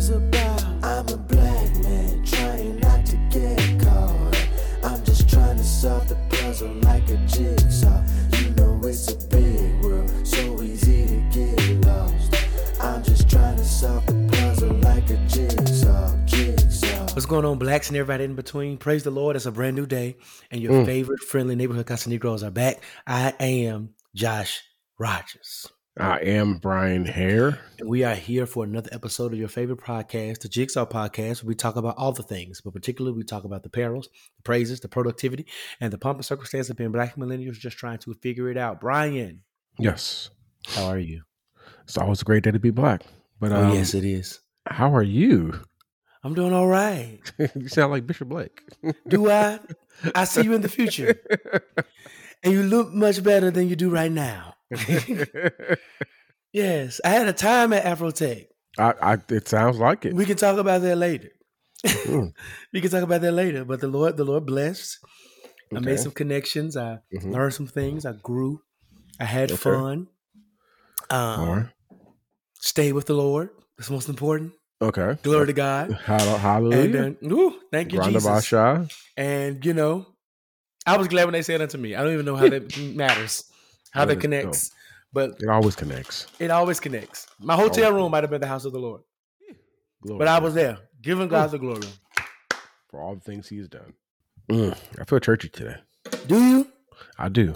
is about. I'm a black man trying not to get caught. I'm just trying to solve the puzzle like a jigsaw. You know it's a big world, so easy to get lost. I'm just trying to solve the puzzle like a jigsaw, jigsaw. What's going on, blacks and everybody in between? Praise the Lord. It's a brand new day, and your mm. favorite friendly neighborhood Casanegros are back. I am Josh Rodgers. I am Bryan Haire. We are here for another episode of your favorite podcast, the Jigsaw Podcast, where we talk about all the things, but particularly we talk about the perils, the praises, the productivity, and the pomp and circumstance of being black millennials just trying to figure it out. Bryan, Yes, how are you? it's always a great day to be black. But oh, um, yes, it is. how are you? I'm doing all right. you sound like Bishop Blake. Do I? I see you in the future, and you look much better than you do right now. Yes, I had a time at Afrotech. I, I, it sounds like it. We can talk about that later. Mm. we can talk about that later. But the Lord, the Lord blessed. I made some connections. I Mhm. learned some things. I grew. I had Okay. fun. Um, right. Stay with the Lord. That's most important. Okay. Glory to God. Hallelujah. And uh, thank you, Rhonda Jesus. Basha. And you know, I was glad when they said that to me. I don't even know how that matters, how That connects, but It always connects. it always connects. My hotel Always. room might have been the house of the Lord, Glory but I was there, giving God the glory. for all the things He's done. Mm, I feel churchy today. Do you? I do.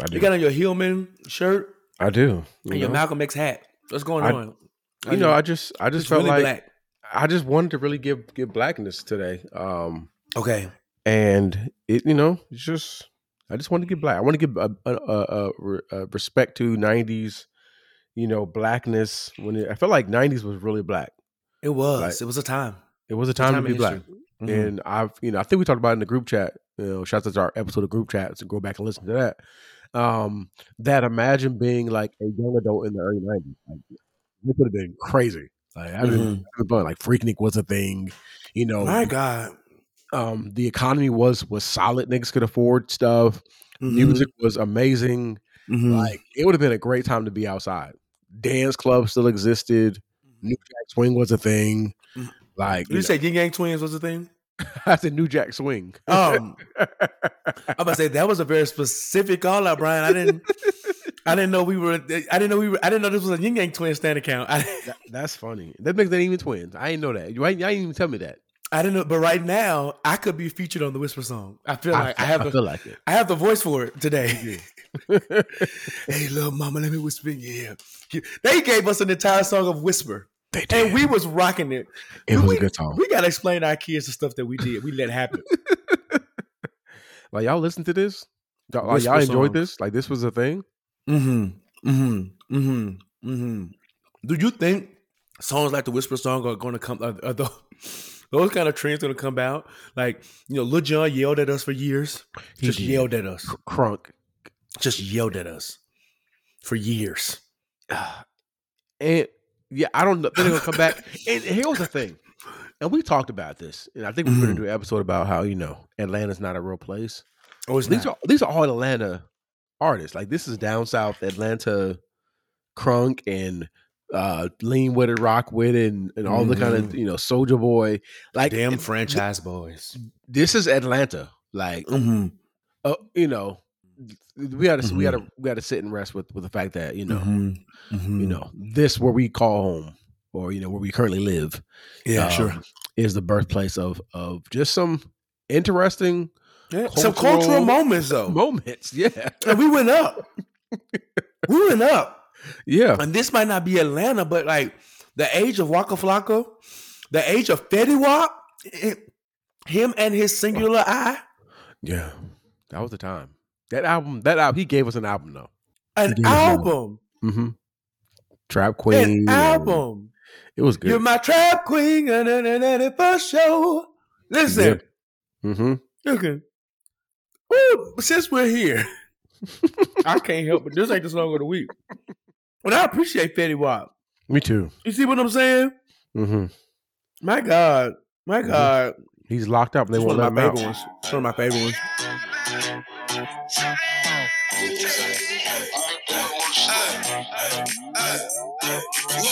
I do. You got on your Hillman shirt I do. You and your know, Malcolm X hat. What's going I- on? you know, I just, I just It's felt really like black. I just wanted to really give give blackness today. Um, Okay. and it you know it's just i just want to give black i want to give a, a, a, a a respect to 90s you know blackness when it, i felt like 90s was really black It was. Like, it was a time. it was a time, time to be black. Mhm. and i've you know i think we talked about it in the group chat you know shout out to our episode of group chat so go back and listen to that um that imagine being like a young adult in the early 90s like it would have been crazy like i Mhm. like freaknik was a thing you know My God. Um the economy was was solid niggas could afford stuff Mhm. music was amazing Mhm. like it would have been a great time to be outside dance clubs still existed new jack swing was a thing Mhm. like Did you you say Yin Yang Twins was a thing? i said new jack swing Um, I'm about to say that was a very specific call out, Bryan. I didn't, I didn't know we were. I didn't know we were. I didn't know this was a Yin Yang Twin stand account. I, That- that's funny that makes them even twins i didn't know that you ain't, you ain't even tell me that I didn't know. But right now, I could be featured on the Whisper song. I feel like I, have the, feel like it I have the voice for it today. hey, little mama, let me whisper in your ear. They gave us an entire song of Whisper, they did. and we was rocking it. it was we, a good song We gotta explain to our kids the stuff that we did. We let happen. like y'all listen to this y'all, like, y'all enjoyed songs. this like this was a thing Mm-hmm. Mm-hmm. Mm-hmm. Mm-hmm. Do you think songs like the Whisper song are going to come? Are, are those, those kind of trends going to come out? Like you know, Lil Jon yelled at us for years. He just did. yelled at us. crunk Just yelled at us for years. And yeah, I don't know. Then they're gonna come back. And here was the thing. And we talked about this. And I think we're gonna do an episode about how, you know, Atlanta's not a real place. Oh, it's These not. are these are all Atlanta artists. Like this is down south Atlanta crunk and uh lean with it, rock with it, and, and all the kind of Mhm. you know, Soulja Boy. Like Dem Franchize Boyz. this is Atlanta. Like Mm-hmm. uh, you know, we gotta we Mhm. gotta we gotta sit and rest with with the fact that, you know, Mm-hmm. you know, this where we call home or you know, where we currently live. Yeah, um, sure. is the birthplace of of just some interesting Yeah. Some cultural cultural moments though. moments. Yeah, and we went up. we went up. Yeah, and this might not be Atlanta, but like the age of Waka Flocka, the age of Fetty Wap, him and his singular eye, yeah. That was the time. That album, that album, he gave us an album though. an He did album, Mm-hmm. Trap Queen. an album. It was good. You're my trap queen, and and and and for sure. Listen, Mm-hmm. okay. Woo, since we're here, I can't help but this ain't the song of the week. But I appreciate Fetty Wap. Me too. You see what I'm saying? Mm-hmm. My God, my Mhm. God. He's locked up. and They It's won't one let of him my out. favorite ones. It's one of my favorite ones.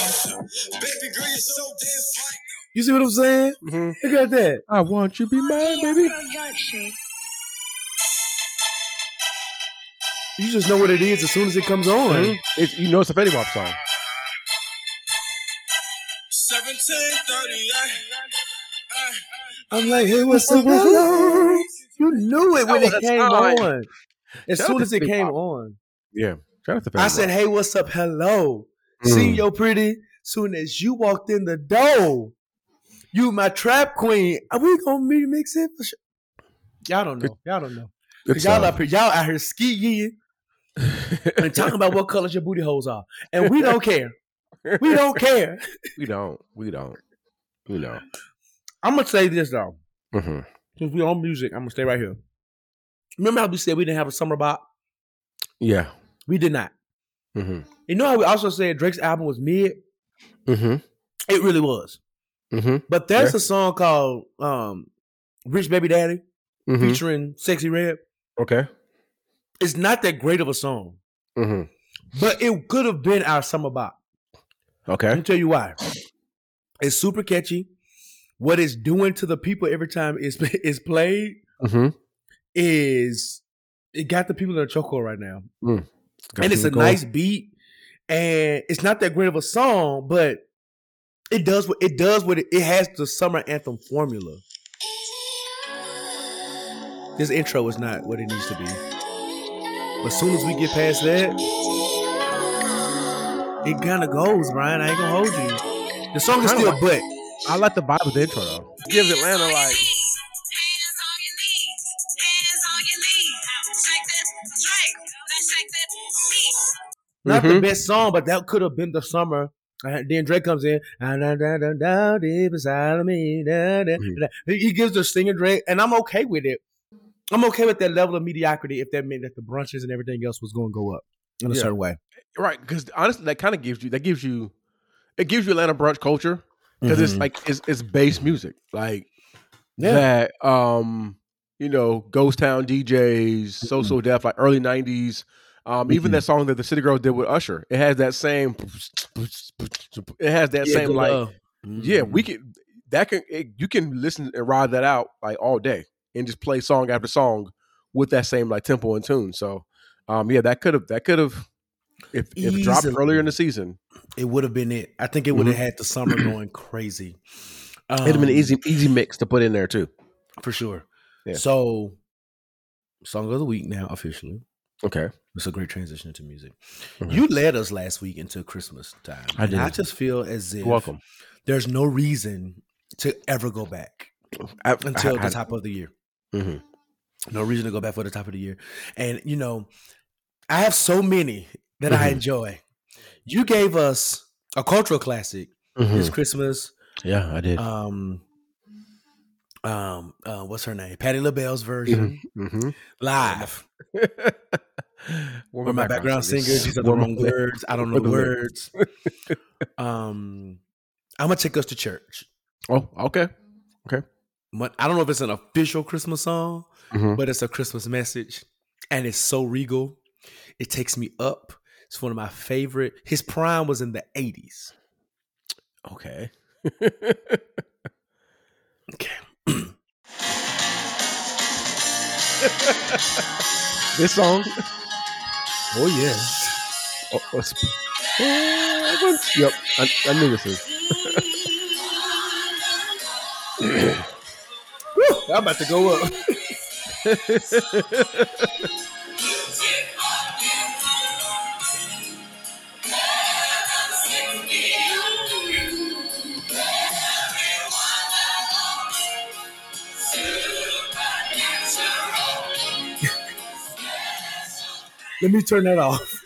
You're so damn fine. You see what I'm saying? Mhm. Look at that. I want you to be mine, baby. You just know what it is as soon as it comes on. Mhm. It's you know it's a Fetty Wap song. 1738. I'm like, hey, what's up? hello? You knew it when That it came time. on. As Shout soon as it came Wap. on. Yeah. Shout out to I Wap. said, hey, what's up? Hello. Mm. See yo pretty. Soon as you walked in the door, you my trap queen. Are we gonna remix it? For sure? Y'all don't know. Y'all don't know. Cause y'all song. up here, y'all out here skiing and talking about what colors your booty holes are. And we don't care. We don't care. we don't. We don't. We don't. I'm gonna say this though. hmm Since we on music, I'm gonna stay right here. Remember how we said we didn't have a summer bop? Yeah. We did not. hmm You know how we also said Drake's album was mid? hmm It really was. hmm But there's Yeah. a song called um, Rich Baby Daddy hmm featuring Sexyy Red. Okay. It's not that great of a song, hmm but it could have been our summer bop. Okay, let me tell you why. It's super catchy. What it's doing to the people every time it's, it's played hmm is it got the people in a chokehold right now. Got and it's a nice beat, and it's not that great of a song, but it does what it does. What it, it has the summer anthem formula. This intro is not what it needs to be, but as soon as we get past that, it kind of goes. Bryan, I ain't gonna hold you. The song is still, like- but I like the vibe of the intro though. It gives Atlanta like not the Mhm. best song. But that could have been the summer. Uh, then Drake comes in, "Ah, da, da, da, da, deep inside of me. da, da, Mhm. da." He he gives the singing Drake, and I'm okay with it. I'm okay with that level of mediocrity if that meant that the brunches and everything else was going to go up in a Yeah. certain way. right because honestly that kind of gives you that gives you it gives you Atlanta brunch culture because it's Mhm. like it's it's bass music like Yeah. that um you know Ghost Town DJs So So Def like early '90s. Um, even Mhm. that song that the City Girls did with Usher, it has that same. It has that Yeah, same like love. Yeah, we can. That can it, you can listen and ride that out like all day and just play song after song with that same like tempo and tune. So, um, yeah, that could have that could have if if dropped earlier in the season, it would have been it. I think it would have had the summer going crazy. it'd have been an Um, easy easy mix to put in there too. for sure. Yeah. So, song of the week now officially. Okay, It's a great transition into music. Mhm. You led us last week into Christmas time. I and I just feel as if welcome. there's no reason to ever go back I, until I- the top of the year. mhm. No reason to go back for the top of the year. And you know, I have so many that I Mhm. enjoy. You gave us a cultural classic this Mhm. Christmas. Yeah, I did. Um, um, uh, what's her name? Patti LaBelle's version Mhm. live. Where my background singer. These are the wrong words. I don't know words. um, I'm gonna take us to church. Oh, okay. But I don't know if it's an official Christmas song, Mhm. but it's a Christmas message, and it's so regal. It takes me up. It's one of my favorite. His prime was in the '80s. Okay. Okay. this song. Oh yeah. Oh, oh, sp- yep, I, I knew this is. I'm about to go up. Let me turn that off.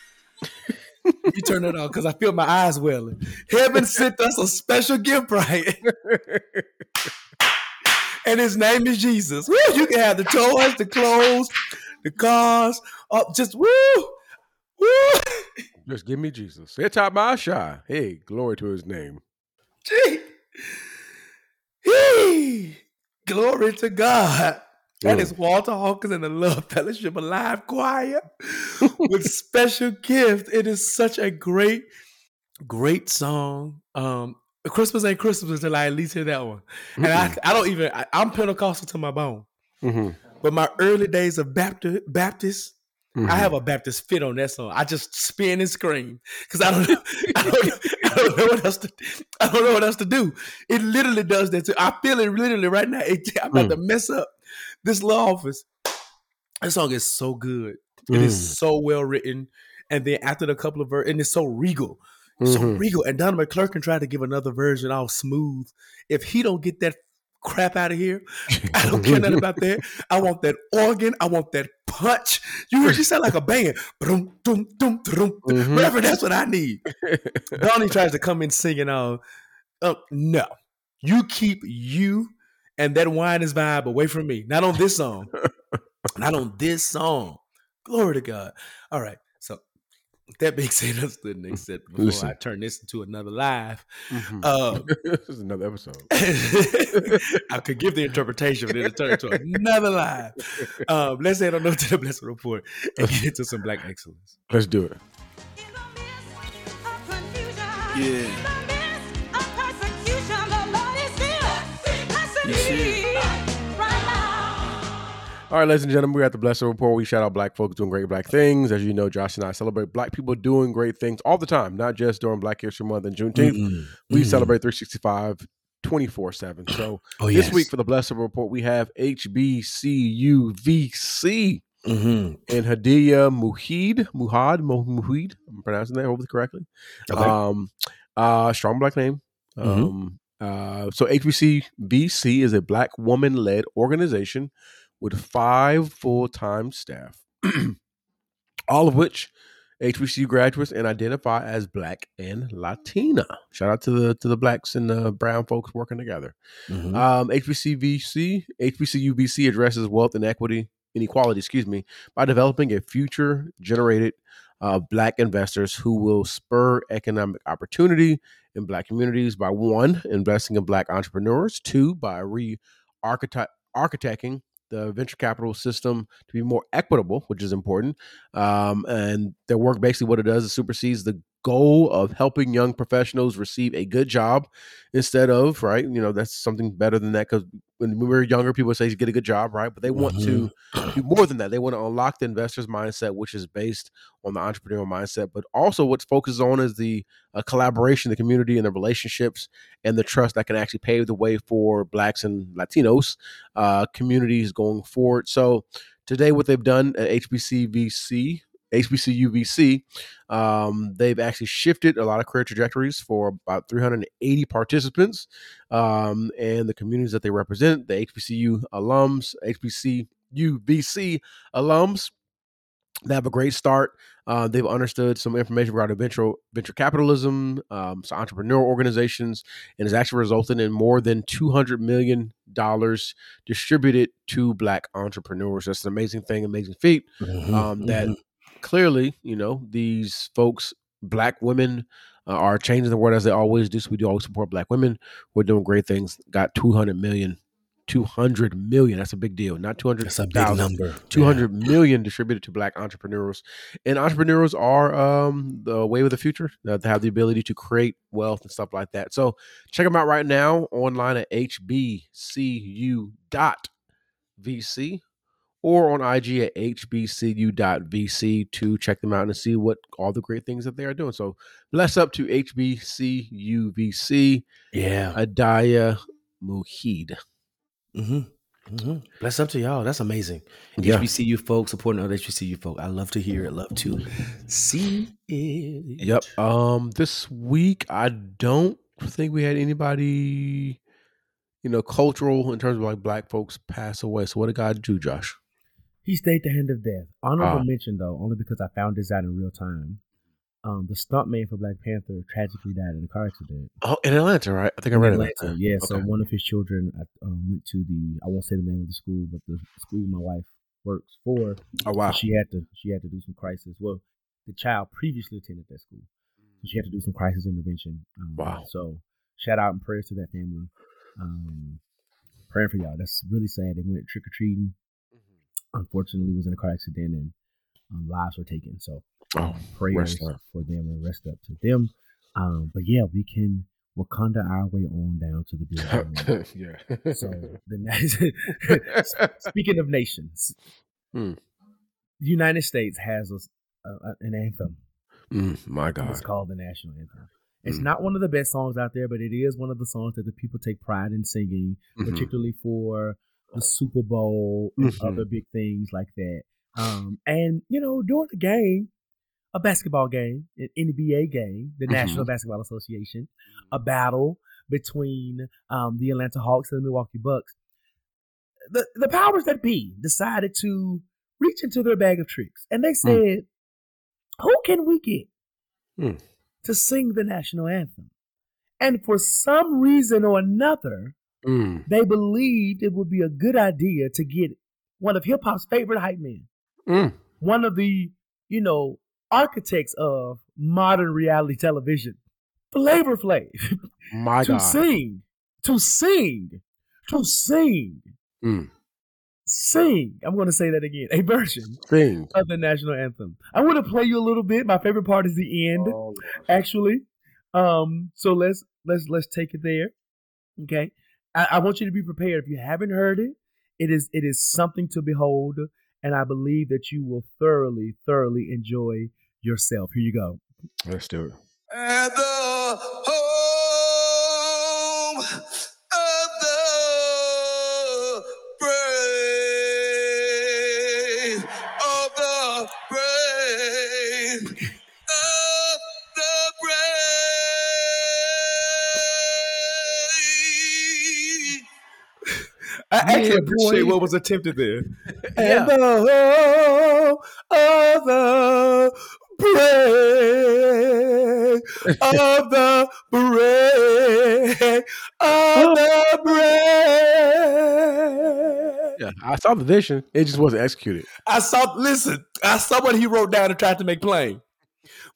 Let me turn that off because I feel my eyes welling. Heaven sent us a special gift, right? and his name is Jesus. Woo, you can have the toys, the clothes, the cars, up just woo, woo. Just give me Jesus. It's shy. Hey, glory to his name. Gee. Hey. Glory to God. And Mm. it's Walter Hawkins and the Love Fellowship Alive Choir with special gift. It is such a great, great song. Um, Christmas ain't Christmas until I at least hear that one. And I, I don't even. I, I'm Pentecostal to my bone. Mm-hmm. But my early days of Baptist, Baptist, Mm-hmm. I have a Baptist fit on that song. I just spin and scream because I don't know. I I don't know what else to. I don't know what else to do. It literally does that. Too. I feel it literally right now. It, I'm about to mess up this law office. This song is so good. It Mm. is so well written. And then after the couple of verses, and it's so regal. So Mhm. regal. And Don McClurkin tried to give another version all smooth. If he don't get that crap out of here, I don't care nothing about that. I want that organ. I want that punch. You you sound like a band. Boom, boom, boom, boom. Whatever. That's what I need. Donnie tries to come in singing all. Uh, no, you keep you and that wine is vibe away from me. Not on this song. Not on this song. Glory to God. All right. So that being said, let's do the next set before Listen. I turn this into another live. Mhm. Uh, this is another episode. I could give the interpretation, but it'll turn into another live. Um, let's head on over to the Blessed Report and get into some black excellence. Let's do it. Yeah. You see. All right, ladies and gentlemen, we're at the Blessed Report. We shout out black folks doing great black things. As you know, Josh and I celebrate black people doing great things all the time, not just during Black History Month and Juneteenth. We Mhm. celebrate 365 24 7. So Oh, this yes. week for the Blessed Report, we have HBCUVC Mhm. and Hadiyah Muhid. Muhad, Mu- Muhid. I'm pronouncing that hopefully correctly. Okay. Um, uh, strong black name. Mhm. Um, uh, so HBCVC is a black woman led organization with five full time staff, all of which HBCU graduates and identify as black and Latina. Shout out to the to the blacks and the brown folks working together. Mhm. Um, HBCVC, HBCUVC addresses wealth inequity inequality, excuse me, by developing a future generated uh, black investors who will spur economic opportunity in black communities by one, investing in black entrepreneurs, two, by re-architect architecting the venture capital system to be more equitable, which is important. Um, and their work basically what it does is supersedes the goal of helping young professionals receive a good job instead of right you know that's something better than that because when we were younger people say get a good job right but they want to do more than that. They want to unlock the investor's mindset which is based on the entrepreneurial mindset but also what's focused on is the uh, collaboration the community and the relationships and the trust that can actually pave the way for blacks and latinos uh, communities going forward. So today what they've done at hbcvc HBCUVC, um, they've actually shifted a lot of career trajectories for about 380 participants um, and the communities that they represent, the HBCU alums, HBCU HBCUVC alums. They have a great start. Uh, they've understood some information regarding venture venture capitalism, um, so entrepreneurial organizations, and has actually resulted in more than two hundred million dollars distributed to Black entrepreneurs. That's an amazing thing, amazing feat. Mhm. Um, that Mhm. Clearly, you know, these folks, Black women, uh, are changing the world as they always do. So we do always support Black women. We're doing great things. Got two hundred million. 200 million. That's a big deal. Not 200 That's a big number. Two hundred million distributed to black entrepreneurs and entrepreneurs are um, the way of the future uh, they have the ability to create wealth and stuff like that so check them out right now online at hbcu.vc or on ig at hbcu.vc to check them out and see what all the great things that they are doing so bless up to hbcuvc Yeah. adaya muhid Mm-hmm. Mm-hmm. Bless up to y'all. That's amazing. Yeah. HBCU folks supporting other HBCU folk. I love to hear it. Love to see it. Yep. Um, this week I don't think we had anybody, you know, cultural in terms of like black folks pass away. So what did God do, Josh? He stayed the hand of death. Honorable Ah. mention though, only because I found this out in real time. Um, the stuntman for Black Panther tragically died in a car accident. Oh, in Atlanta, right? I think I read Atlanta. it. Yeah, so one of his children uh, um, went to the I won't say the name of the school, but the school my wife works for. Oh wow. She had to she had to do some crisis. Well, the child previously attended that school, so she had to do some crisis intervention. Um, Wow. So shout out and prayers to that family. Um, praying for y'all. That's really sad. They went trick or treating unfortunately was in a car accident and um, lives were taken. So Oh, um, prayers for them and rest up to them. Um, but yeah, we can Wakanda our way on down to the building. yeah. so the speaking of nations, Hmm. the United States has a, a- a- an anthem. Mm, my God. It's called the national anthem. It's Mm. not one of the best songs out there, but it is one of the songs that the people take pride in singing, Mhm. particularly for the Super Bowl and Mhm. other big things like that. Um, and you know, during the game, a basketball game, an NBA game, the Mhm. National Basketball Association, a battle between um, the Atlanta Hawks and the Milwaukee Bucks. The the powers that be decided to reach into their bag of tricks, and they said, "Who can we get Hmm. to sing the national anthem?" And for some reason or another, Mm, they believed it would be a good idea to get one of hip hop's favorite hype men, mm. one of the, you know, architects of modern reality television, Flavor Flav, My to God. sing, to sing, to sing, Mm. sing. I'm going to say that again, a version Thing. of the national anthem. I want to play you a little bit. My favorite part is the end, Oh, actually. Um, so let's let's let's take it there. Okay. I, I want you to be prepared. If you haven't heard it, it is it is something to behold, and I believe that you will thoroughly, thoroughly enjoy yourself. Here you go. let's do it. Actually Yeah, appreciate boy. what was attempted there. Yeah. And the home of the brave, of the brave, of the brave. Yeah, I saw the vision. It just wasn't executed. I saw. Listen, I saw what he wrote down and tried to make plain,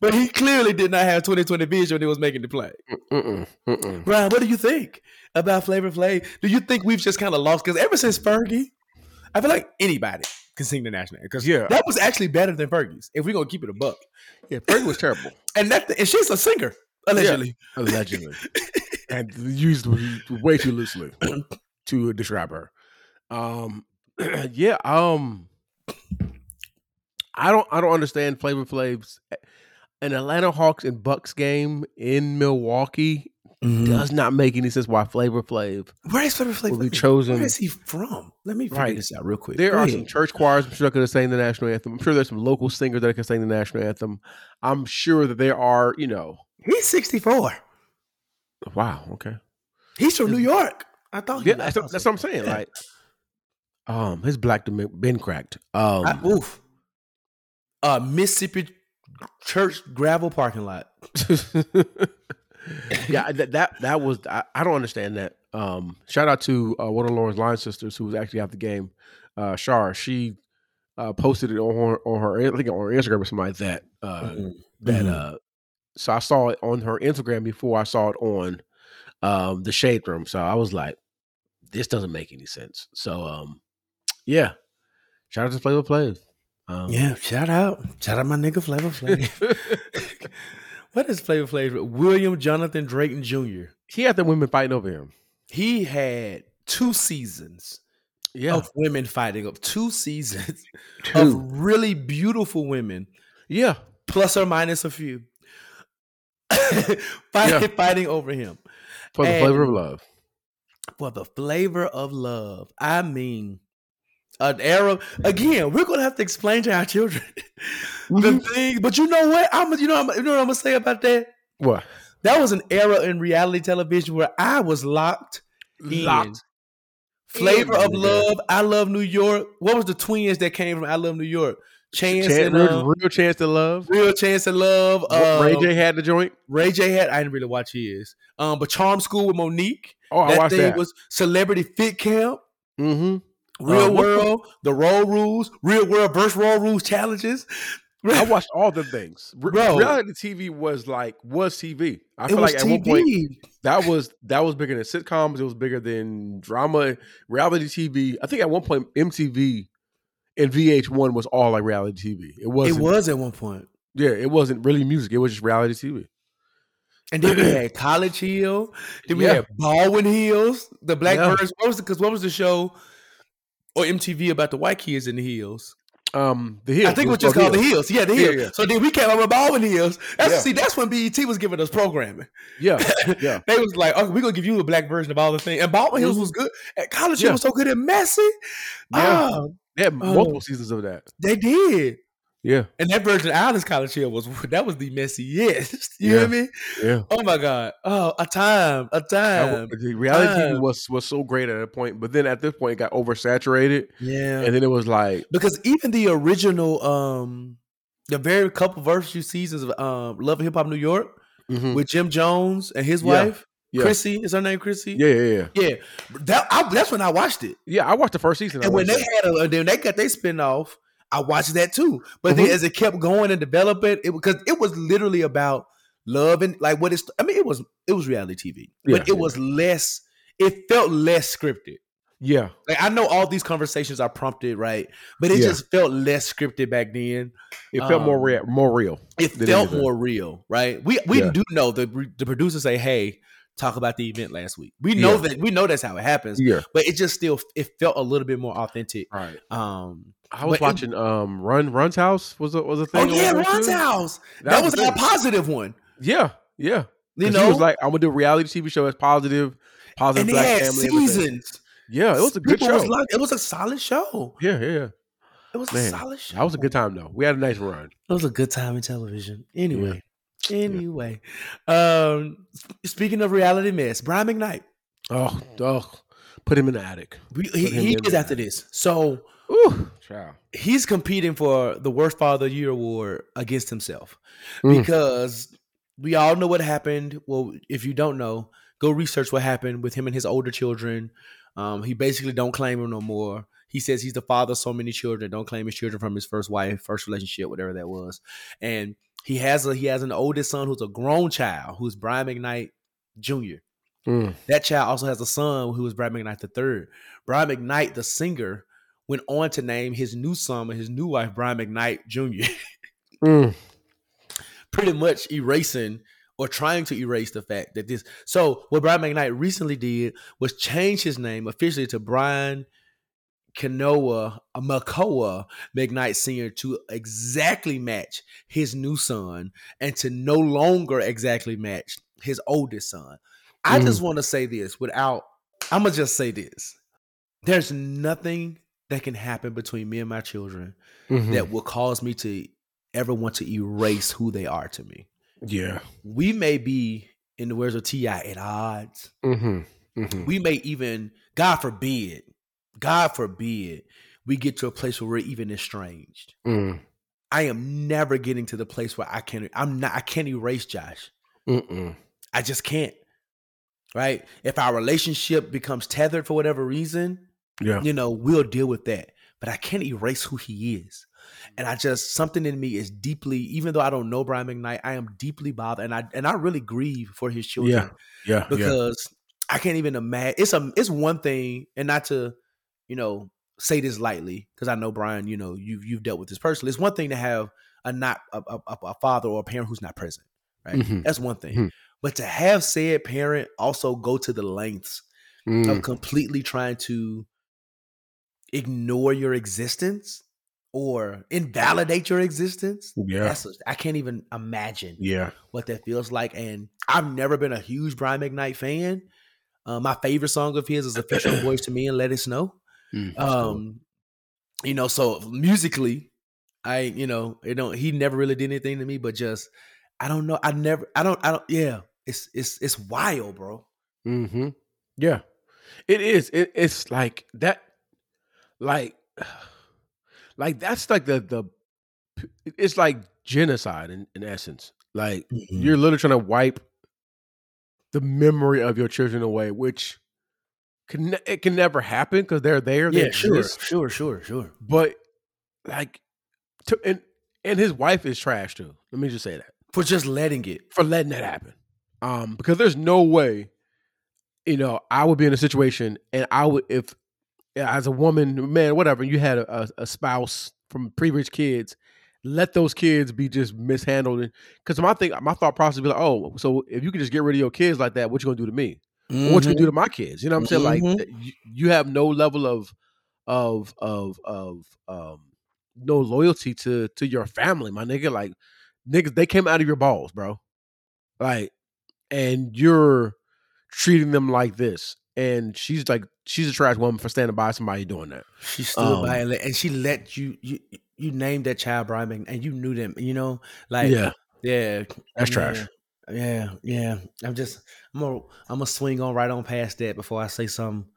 but he clearly did not have 2020 vision when he was making the play. Mm-mm, mm-mm. Bryan, what do you think about Flavor Flav? Do you think we've just kind of lost? Because ever since Fergie, I feel like anybody can sing the national anthem. because Yeah. that was actually better than Fergie's. If we're gonna keep it a buck, Yeah, Fergie was terrible, and that and she's a singer allegedly. allegedly, and used way too loosely to describe her. Um, yeah. Um, I don't. I don't understand Flavor Flav's an Atlanta Hawks and Bucks game in Milwaukee does not make any sense. Why Flavor Flav Where is Flavor Flav? will be chosen? Where is he from? Let me figure Right. this out real quick. There Go are ahead. some church choirs. I'm sure that could sing the national anthem. I'm sure there's some local singers that can sing the national anthem. I'm sure that there are. You know. He's 64. Wow. Okay. He's from New York. I thought. he Yeah, was that's, that's what I'm saying. Yeah. Like, um, his black been cracked. Um, I- oof. Uh, Mississippi church gravel parking lot. yeah, that that that was. I, I don't understand that. Um, shout out to uh, one of Lauren's line sisters who was actually at the game. Uh, Shar, she uh, posted it on her on her I think on her Instagram or something like that. Uh, Mhm. that Mhm. uh, so I saw it on her Instagram before I saw it on um the shade room. So I was like, this doesn't make any sense. So um, yeah, shout out to Play with Flav. Um, Yeah, shout out, shout out my nigga Flavor Flav. what is Flavor Flav? William Jonathan Drayton Jr. he had the women fighting over him. He had two seasons Yeah, of women fighting up, two seasons Two. of really beautiful women, yeah. plus or minus a few, fighting, Yeah. fighting over him For the And- flavor of love. for the flavor of love. I mean, an era again. We're gonna have to explain to our children the thing. But you know what? I'm you know I'm, you know what I'm gonna say about that. What? That was an era in reality television where I was locked. in. Flavor in, of love. I love New York. What was the twins that came from I love New York? Chance Chan- and real, uh, real chance to love. real chance to love. Uh, Ray J had the joint. Ray J had. I didn't really watch his. Um, but Charm School with Mo'Nique. Oh, I that watched thing that. was Celebrity Fit Camp. mm-hmm. Real Uh, what- World, the Road Rules, Real World versus Road Rules challenges. I watched all the things. Re- Bro. Reality TV was like was TV. I it feel was like at one point that was that was bigger than sitcoms. It was bigger than drama, reality TV. I think at one point MTV and VH1 was all like reality TV. It It wasn't. was at one point. Yeah, it wasn't really music. It was just reality TV. And then we had College Hill. Then we Yeah. had Baldwin Hills, the Black Yeah. Birds. What was because what was the show or MTV about the white kids in the hills? Um, the Hills. I think it was called just called the Hills. Yeah, the Yeah, Hills. yeah. So then we came up with Baldwin Hills. That's Yeah. see, that's when BET was giving us programming. Yeah, yeah. They was like, "Oh, we're gonna give you a black version of all the things." And Baldwin Hills Mhm. was good. And College Yeah. Hill was so good and messy. Yeah. Ah, They had Oh. multiple seasons of that. they did. Yeah, And that Virgin Islands College Hill was that was the messiest. You hear Yeah. me? yeah. Oh my god! Oh, a time, a time. the reality time. was was so great at a point, but then at this point it got oversaturated, Yeah, and then it was like, because even the original, um, the very couple first few seasons of um, Love and Hip Hop New York mhm. with Jim Jones and his Yeah. wife Yeah. Chrissy is her name Chrissy. yeah, yeah, yeah, yeah. That I, that's when I watched it. yeah. I watched the first season. I And when they that. had a, then they got their spinoff, I watched that too. But then Mhm. as it kept going and developing, it because it was literally about love and like what it's. I mean, it was it was reality TV, but it yeah. was less. It felt less scripted. yeah, Like I know all these conversations are prompted, right? But it Yeah. just felt less scripted back then. it felt more Um, real, more real. It felt anything. more real, right? We we Yeah. do know the the producers say, "Hey, talk about the event last week." We know Yeah. that we know that's how it happens, Yeah, but it just still it felt a little bit more authentic. right. Um, I was But it- watching um Run Run's house was a was a thing. oh yeah, over there, Ron's too. house. That, was the a positive one. Yeah, yeah. You know, he was like, I'm gonna do a reality TV show that's positive, positive and black had family. everything. seasons. Yeah, it was a good People show. was like- it was a solid show. yeah, yeah, yeah. It was a solid show. That was a good time though. We had a nice run. It was a good time in television. Anyway, anyway. Um, speaking of reality mess, Brian McKnight. Oh, oh, put him in the attic. We, he, he is after this. So Ooh, child. he's competing for the worst father of the year award against himself Mm. because we all know what happened. Well, if you don't know, go research what happened with him and his older children. Um, he basically don't claim him no more. He says he's the father of so many children. Don't claim his children from his first wife, first relationship, whatever that was. And he has a he has an oldest son who's a grown child, who's Brian McKnight Jr. Mm. That child also has a son who was Brian McKnight the third. Brian McKnight, the singer, went on to name his new son and his new wife Brian McKnight Jr. Mm. pretty much erasing or trying to erase the fact that this. So what Brian McKnight recently did was change his name officially to Brian Kanoa Makoa McKnight Sr. to exactly match his new son and to no longer exactly match his oldest son. I just want to say this without I'm gonna just say this. There's nothing that can happen between me and my children Mhm. that will cause me to ever want to erase who they are to me. yeah. We may be, in the words of Ti, at odds. Mm-hmm. Mm-hmm. We may even, God forbid, God forbid, we get to a place where we're even estranged. Mm. I am never getting to the place where I can't. I'm not. I can't erase Josh. Mm-mm. I just can't. Right? If our relationship becomes tethered for whatever reason, Yeah. you know, we'll deal with that. But I can't erase who he is. And I just something in me is deeply, even though I don't know Brian McKnight, I am deeply bothered, and I and I really grieve for his children Yeah. Yeah. yeah. because I can't even imagine. It's a it's one thing, and not to, you know, say this lightly because I know Bryan. You know, you've you've dealt with this personally. It's one thing to have a not a, a, a father or a parent who's not present, right? Mhm. That's one thing. Mhm. But to have said parent also go to the lengths of Mm. completely trying to ignore your existence or invalidate your existence. Yeah. That's I can't even imagine Yeah. what that feels like. And I've never been a huge Brian McKnight fan. Uh, my favorite song of his is "Official Voice to Me" and "Let It Snow." Mm, that's cool. Um, you know, so musically, I you know, it don't. He never really did anything to me, but just I don't know. I never. I don't. I don't. Yeah, it's it's it's wild, bro. Mm-hmm. Yeah, it is. It, it's like that. Like, like that's like the the. It's like genocide in, in essence. Like Mm-hmm. you're literally trying to wipe the memory of your children away, which can it can never happen because they're there. They yeah, sure, sure, sure, sure. But like, to, and and his wife is trash too. Let me just say that For just letting it. for letting that happen. Um, because there's no way, you know, I would be in a situation and I would if as a woman, man, whatever, you had a, a, spouse from pre-rich kids, let those kids be just mishandled. Because my thing, my thought process would be like, oh, so if you can just get rid of your kids like that, what you gonna do to me? Or what you gonna do to my kids? You know what I'm saying? Like Mhm. you, you have no level of of of of um no loyalty to to your family, my nigga. Like niggas, they came out of your balls, bro. Like, and you're treating them like this. And she's like, she's a trash woman for standing by somebody doing that. She stood Um, by and, let, and she let you you you named that child Bryan Mc- and you knew them. You know, like yeah, yeah, that's yeah, trash. Yeah, yeah. I'm just I'm gonna I'm gonna swing on right on past that before I say something.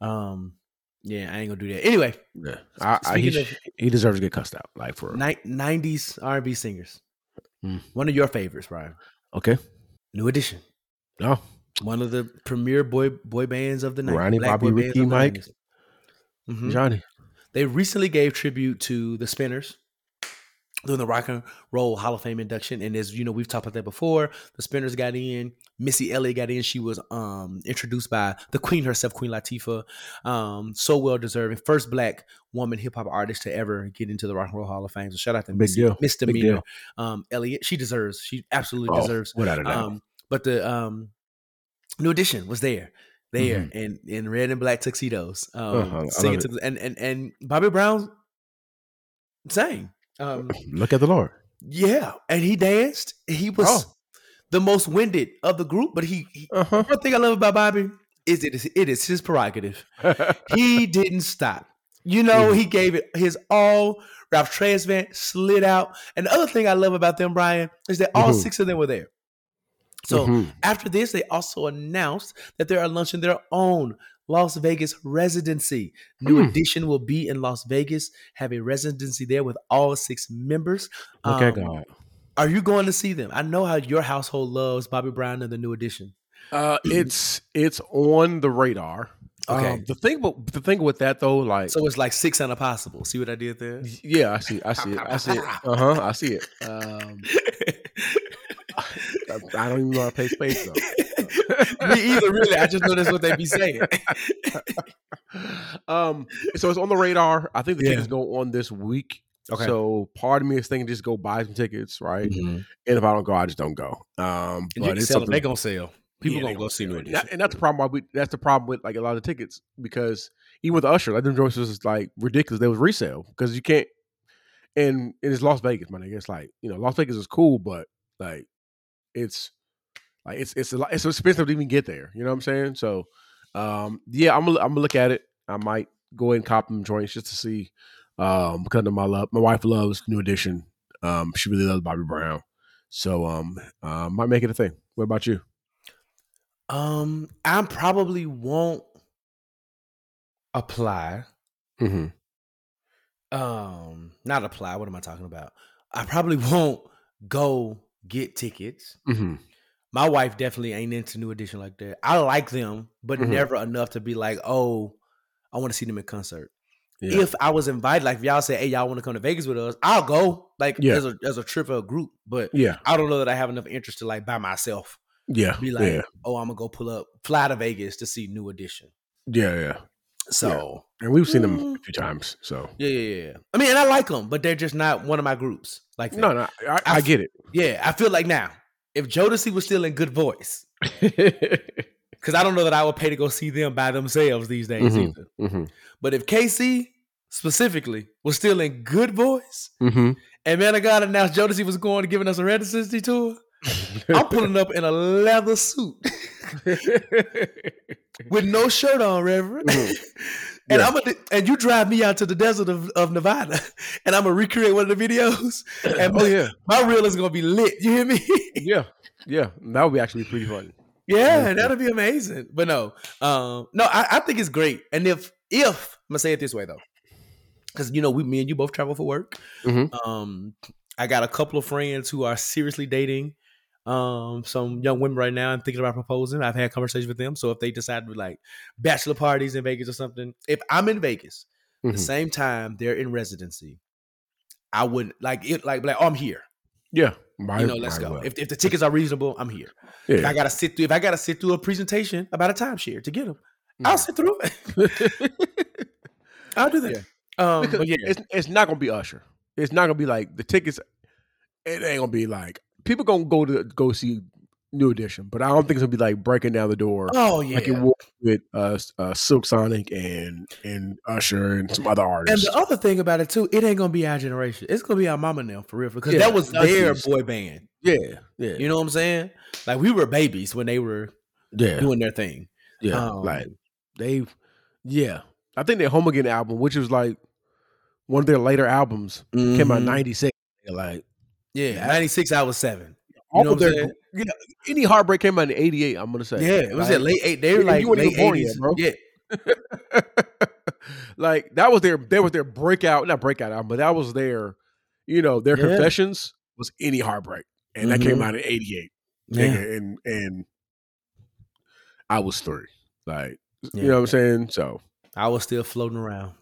Um, yeah, I ain't gonna do that. Anyway, Yeah, I, I, he, of- he deserves to get cussed out. Like for 90s R&B singers. Mm. One of your favorites, Brian. okay. New Edition. No, One of the premier boy boy bands of the night. Ronnie, Bobby, Ricky, Mike. hmm Johnny. They recently gave tribute to the Spinners during the Rock and Roll Hall of Fame induction. And as you know, we've talked about that before. The Spinners got in. Missy Elliott got in. She was um, introduced by the Queen herself, Queen Latifah. Um, so well deserving. First black woman hip hop artist to ever get into the Rock and Roll Hall of Fame. So shout out to Big Missy, deal. Misdemeanor um, Elliott. She deserves. She absolutely Oh, deserves. without a doubt. Um, but the um, New Edition was there, there, in in red and black tuxedos, um, Mm-hmm. Uh-huh, singing to the and and and Bobby Brown sang. Um, Look at the Lord. yeah, and he danced. He was Oh. the most winded of the group, but he. he Uh huh. one thing I love about Bobby is it is it is his prerogative. He didn't stop. You know, Mhm. he gave it his all. Ralph Tresvant slid out. And the other thing I love about them, Bryan, is that all Mhm. six of them were there. So Mhm. after this, they also announced that they are launching their own Las Vegas residency. New Hmm. Edition will be in Las Vegas, have a residency there with all six members. Look at Um, God. Are you going to see them? I know how your household loves Bobby Brown and the New Edition. Uh, it's it's on the radar. Okay. Um, the thing, but the thing with that though, like, So it's like six and a possible. See what I did there? yeah, I see, I see it, I see it. Uh huh, I see it. Um, I, I don't even know how to pay space though. Me either, really. I just know that's what they be saying. um, so it's on the radar. I think the Yeah. tickets go on this week. Okay. So part of me is thinking just go buy some tickets, right? Mhm. And if I don't go, I just don't go. Um, And but it's sell them. something. They gonna sell. People Yeah, they gonna go see New sell it. Edition. That- and that's the problem. Why we, that's the problem with like a lot of tickets because even with Usher, like them joints was like ridiculous. They was resale because you can't. And and it's Las Vegas, man. It's like you know, Las Vegas is cool, but like it's like it's it's a lot, it's expensive to even get there. You know what I'm saying? So, um, yeah, I'm gonna I'm gonna look at it. I might go and cop them joints just to see, um, because of my love. My wife loves New Edition. Um, she really loves Bobby Brown. So, um, uh, might make it a thing. What about you? Um, I probably won't apply. Mm-hmm. Um, not apply. What am I talking about? I probably won't go get tickets. Mm-hmm. My wife definitely ain't into New Edition like that. I like them, but Mhm. never enough to be like, oh, I want to see them in concert. Yeah. If I was invited, like if y'all say, hey, y'all want to come to Vegas with us, I'll go. Like Yeah. as a as a trip or a group. But Yeah, I don't know that I have enough interest to like by myself yeah, be like, yeah, oh, I'm gonna go pull up, fly to Vegas to see New Edition. yeah, yeah. So And we've seen them Mm. a few times. So yeah, yeah, yeah. I mean, and I like them, but they're just not one of my groups. Like that. no, no, I, I, I- get it. yeah, I feel like now if Jodeci was still in good voice, because I don't know that I would pay to go see them by themselves these days Mhm. either. mm-hmm. But if K-Ci specifically was still in good voice, Mm-hmm. and man of God announced Jodeci was going to giving us a residency tour, I'm pulling up in a leather suit with no shirt on, Reverend. Mhm. And Yeah. I'm gonna and you drive me out to the desert of, of Nevada, and I'm gonna recreate one of the videos. And oh yeah, my reel is gonna be lit. You hear me? yeah, yeah. That would be actually pretty funny. yeah, Yeah. that'll be amazing. But no, um, no, I, I think it's great. And if if I'm gonna say it this way though, because you know we, me and you both travel for work. Mhm. Um, I got a couple of friends who are seriously dating um some young women right now and thinking about proposing. I've had conversations with them. So if they decide to like bachelor parties in Vegas or something, if I'm in Vegas, the Mhm. same time they're in residency, I wouldn't like it like like oh, I'm here. Yeah, might, You know, let's go. well. If, if the tickets are reasonable, I'm here. If I gotta sit through if I gotta sit through a presentation about a timeshare to get them, I'll Mhm. sit through it. I'll do that. Yeah. Um, yeah, it's it's not gonna be Usher. It's not gonna be like the tickets. It ain't gonna be like people gonna go to go see New Edition, but I don't think it's gonna be like breaking down the door oh yeah. like it was with uh, uh, Silk Sonic and and Usher and some other artists. and the other thing about it too, it ain't gonna be our generation. It's gonna be our mama now for real, because Yeah, that was their Usher's- boy band. yeah, yeah, You know what I'm saying? Like we were babies when they were yeah, doing their thing. yeah. um, like they've, yeah. I think their Home Again album, which was like one of their later albums, came out Mhm. '96. Like Yeah, '96. I was seven. all know their, saying? yeah, any heartbreak came out in '88. I'm gonna say, Yeah, it was Like, late eight. They were you like weren't late even born yet, eighties, bro. Yeah, like that was their that was their breakout not breakout album but that was their you know their Yeah. confessions was any heartbreak and that came Mhm. out in 88 yeah. nigga, and and i was three like you know what i'm saying so I was still floating around.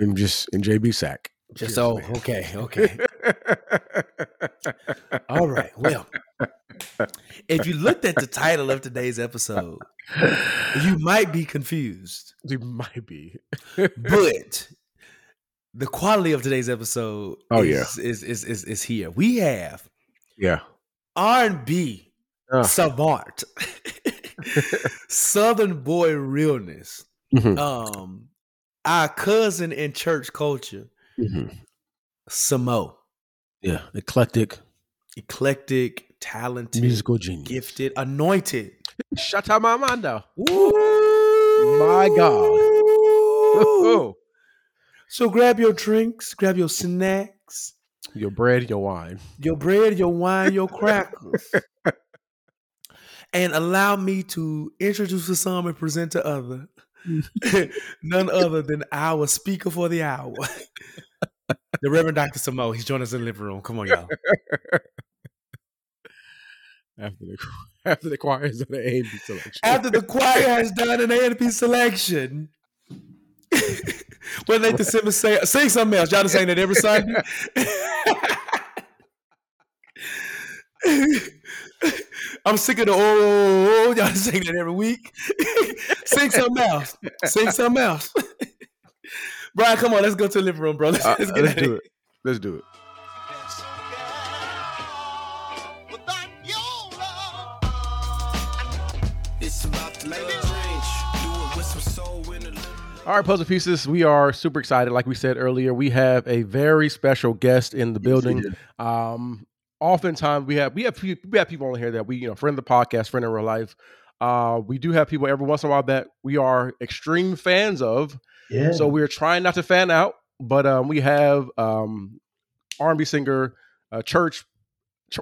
i'm just in jb sack Just oh, man. okay, okay. All right. Well, if you looked at the title of today's episode, you might be confused. you might be But the quality of today's episode Oh, is, is, is, is, is here. We have yeah R&B Uh. savant, Southern boy realness, Mhm. um, our cousin in church culture, Mhm. Samoht, yeah eclectic eclectic, talented, musical genius gifted, anointed. shut up my mando My God. oh So grab your drinks, grab your snacks, your bread your wine your bread, your wine, your crackers. and allow me to introduce to some and present to other. None other than our speaker for the hour. the Reverend Dr. Samoht. He's joining us in the living room. Come on, y'all. after the after the choir is on the A and B selection. After the choir has done an A and P selection. what Nathan Simmons say? Sing something else. Y'all done saying that every Sunday. I'm sick of the oh, y'all done saying that every week. Sing something else. Sing something else. Brian, come on, let's go to the living room, bro. Let's, Uh, let's let's do it. it. Let's do it. It's about to make a change. Do it with some soul in the living All right, puzzle pieces. We are super excited. Like we said earlier, we have a very special guest in the building. Um, oftentimes we have we have we have people on here that we you know friend of the podcast, friend in real life. Uh, we do have people every once in a while that we are extreme fans of. Yeah. So we're trying not to fan out, but um, we have um, R&B singer, uh, church.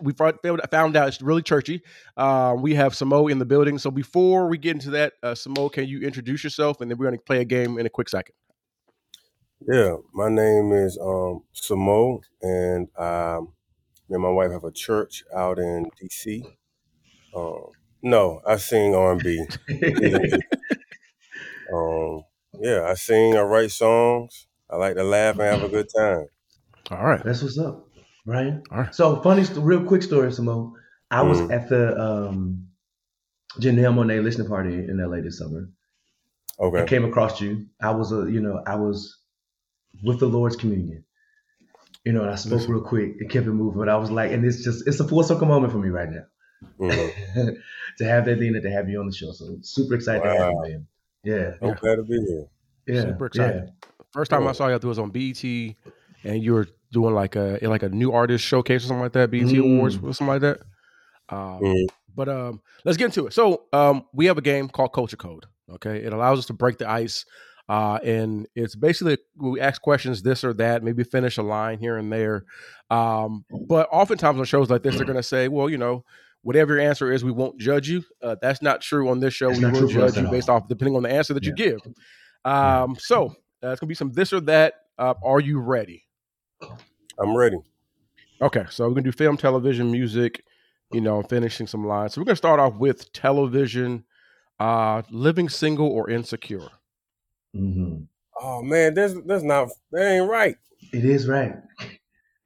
We found found out it's really churchy. Um, we have Samoht in the building. So before we get into that, uh, Samoht, can you introduce yourself, and then we're going to play a game in a quick second. Yeah, my name is um Samoht, and um, me and my wife have a church out in DC. Um, no, I sing R and B. Um, yeah, I sing. I write songs. I like to laugh and have a good time. All right. That's what's up, Brian. All right. So funny, real quick story, Simone. I was Mhm. at the um, Janelle Monáe listening party in LA this summer. Okay. I came across you. I was a, you know, I was with the Lord's communion. You know, and I spoke Listen. real quick and kept it moving. But I was like, and it's just, it's a full circle moment for me right now Mhm. to have that thing and to have you on the show. So super excited to have you, man. Yeah, I'm glad to be here. yeah, Super excited. First time I saw you, I think it was on BET, and you were doing like a like a new artist showcase or something like that, BET Mm. Awards or something like that. Um, Mhm. But um, let's get into it. So um, we have a game called Culture Code. Okay, it allows us to break the ice, uh, and it's basically we ask questions this or that, maybe finish a line here and there. Um, but oftentimes on shows like this, they're going to say, well, you know. Whatever your answer is, we won't judge you. Uh, that's not true on this show. It's we will true for us judge you based all. off depending on the answer that you give. Um, so uh, it's gonna be some this or that. Uh, are you ready? I'm ready. Okay, so we're gonna do film, television, music. You know, finishing some lines. So we're gonna start off with television. Uh, living single or insecure. Hmm Oh man, that's that's not that ain't right. It is right.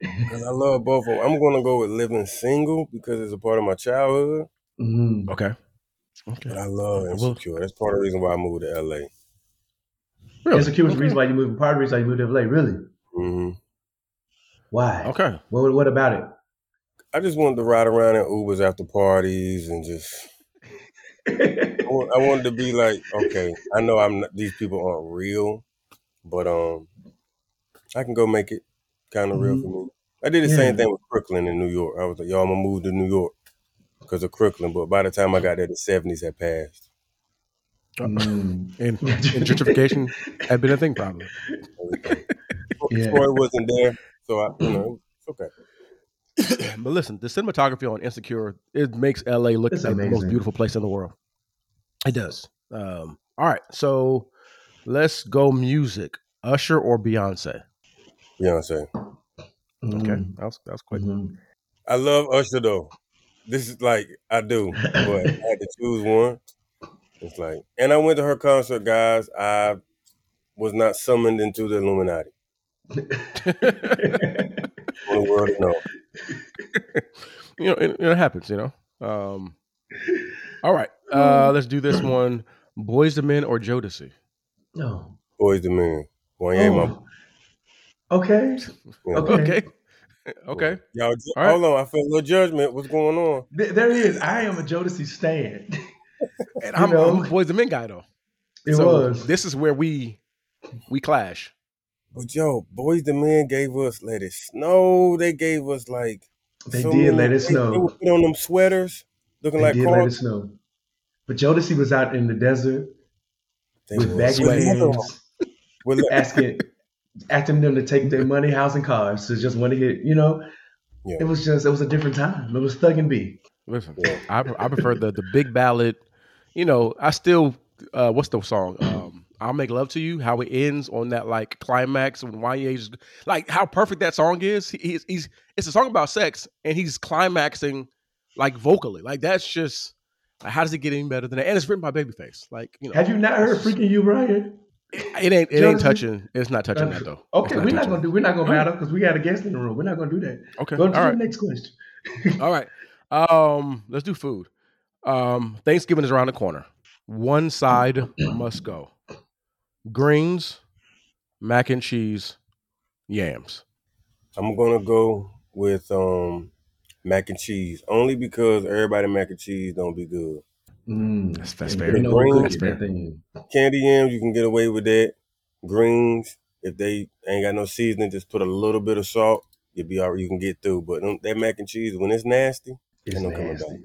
Cause I love both of them. I'm gonna go with living single because it's a part of my childhood. hmm Okay. Okay. But I love Okay, well- insecure. That's part of the reason why I moved to LA. Really? Insecure was the Okay. reason why you moved. Part of the reason why you moved to LA. Really? hmm Why? Okay. What What about it? I just wanted to ride around in Ubers after parties and just. I I wanted to be like, okay, I know I'm not, these people aren't real, but um, I can go make it kind of real for me. I did the same thing with Crooklyn in New York. I was like, yo, I'm gonna move to New York because of Crooklyn. But by the time I got there, the '70s had passed. Mm. And, and gentrification had been a thing, probably. Yeah. Troy wasn't there, so I, you know, it's okay. but listen, the cinematography on Insecure it makes LA look It's like the most beautiful place in the world. It does. Um, all right, so let's go music. Usher or Beyonce? Beyonce. Okay, Mm. that was that was quick. Mhm. I love Usher though. This is like I do, but I had to choose one. It's like, and I went to her concert, guys. I was not summoned into the Illuminati. The world to know. you know, it, it happens. You know. Um, all right, uh, let's do this one. Boyz II Men or Jodeci? No. Boyz II Men. Wanya, my Oh. Okay. you know. Okay. Okay, okay. Y'all, ju- All right. hold on. I feel a little judgment. What's going on? Th- there he is. I am a Jodeci stand. And I'm, know. I'm a Boyz II Men guy though. It so was. This is where we we clash. But yo, Boyz II Men gave us Let It Snow. They gave us like They so did many- let it they- They snow. would put on them sweaters, looking They like did let it snow. But Jodeci was out in the desert They with were baggy sweating. pants, With asking asking them to take their money, house, and cars to just want to hit. You know, Yeah. it was just it was a different time. It was Thug and B. Listen, Yeah. I I prefer the the big ballad. You know, I still uh what's the song? Um I'll make love to you. How it ends on that like climax when Wanya's like how perfect that song is. He, he's he's it's a song about sex and he's climaxing like vocally. Like that's just like, how does it get any better than that? And it's written by Babyface. Like you know, Have you not heard "Freek'n You," Brian? it, it ain't it ain't touching. It's not touching that though. It's Okay, we're not gonna it. do. We're not gonna battle because we got a guest in the room. We're not gonna do that. Okay, Go to right. the next question. All right. Um, let's do food. Um, Thanksgiving is around the corner. One side must go. Greens, mac and cheese, yams. I'm gonna go with um mac and cheese only because everybody mac and cheese don't be good. Mm, That's- that's fair. you know that's fair. Candy yams, you can get away with that. Greens, if they ain't got no seasoning, just put a little bit of salt. You'll be all right. You can get through. But them- that mac and cheese, when it's nasty, It's Ain't no coming nasty.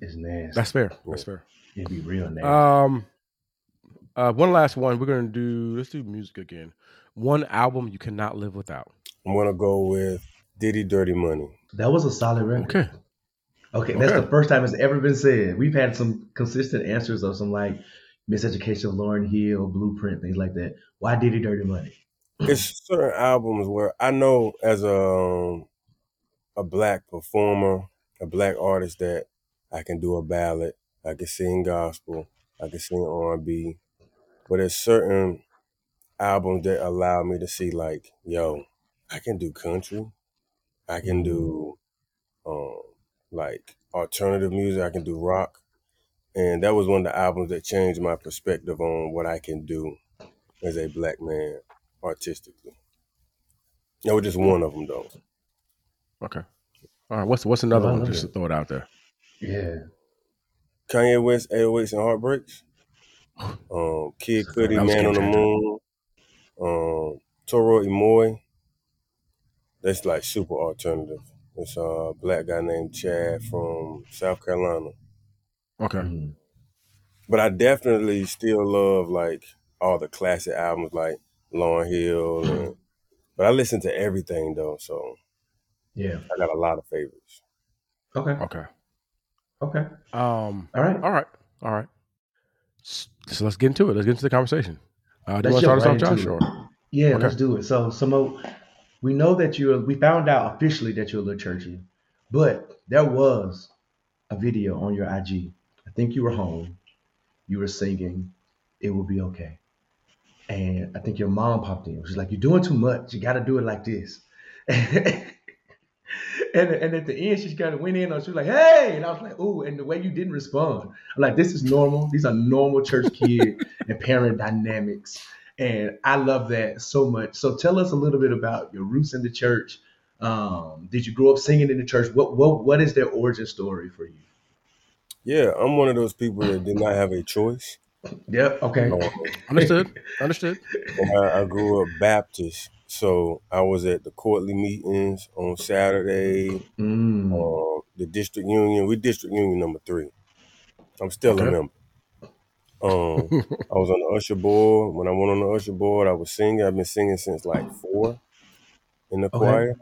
It's nasty. That's fair. That's fair. It'd be real nasty. Um, uh, one last one. We're gonna do. Let's do music again. One album you cannot live without. I'm gonna go with Diddy Dirty Money. that was a solid record. Okay. Okay, that's Okay. the first time it's ever been said. We've had some consistent answers of some like Miseducation of Lauryn Hill, Blueprint, things like that. Why Diddy Dirty Money? It's certain albums where I know as a um, a black performer, a black artist that I can do a ballad, I can sing gospel, I can sing R and B, but there's certain albums that allow me to see like, yo, I can do country, I can do um, like alternative music, I can do rock, and that was one of the albums that changed my perspective on what I can do as a black man artistically. That was just one of them though. Okay. All right. What's what's another Oh, I one? love Just to throw it out there. Yeah. Kanye West, 808s and Heartbreaks. Um, Kid That Cudi, Man on the. Moon. Um, Toro y Moi. That's like super alternative. It's a black guy named Chad from South Carolina. Okay. Mhm. But I definitely still love like all the classic albums like Lauryn Hill. And, but I listen to everything though, so Yeah. I got a lot of favorites. Okay. Okay. Okay. Um. All right. All right. All right. So let's get into it. Let's get into the conversation. Uh, do you want to start us off, jump right Josh? Or? Yeah, Okay. let's do it. So, Samo, we know that you're. We found out officially that you're a little churchy, but there was a video on your IG. I think you were home. You were singing, "It will be okay," and I think your mom popped in. She's like, "You're doing too much. You got to do it like this." And, and at the end, she kind of went in on. She was like, "Hey!" And I was like, "Ooh!" And the way you didn't respond, I'm like, "This is normal. These are normal church kid and parent dynamics." And I love that so much. So tell us a little bit about your roots in the church. Um, did you grow up singing in the church? What what what is their origin story for you? Yeah, I'm one of those people that did not have a choice. Yep. Okay. Um, Understood. Understood. I, I grew up Baptist, so I was at the quarterly meetings on Saturday. Mm. Um, the district union, we district union number three. I'm still Okay. a member. Um, I was on the usher board. When I went on the usher board, I was singing. I've been singing since like four in the Okay. choir,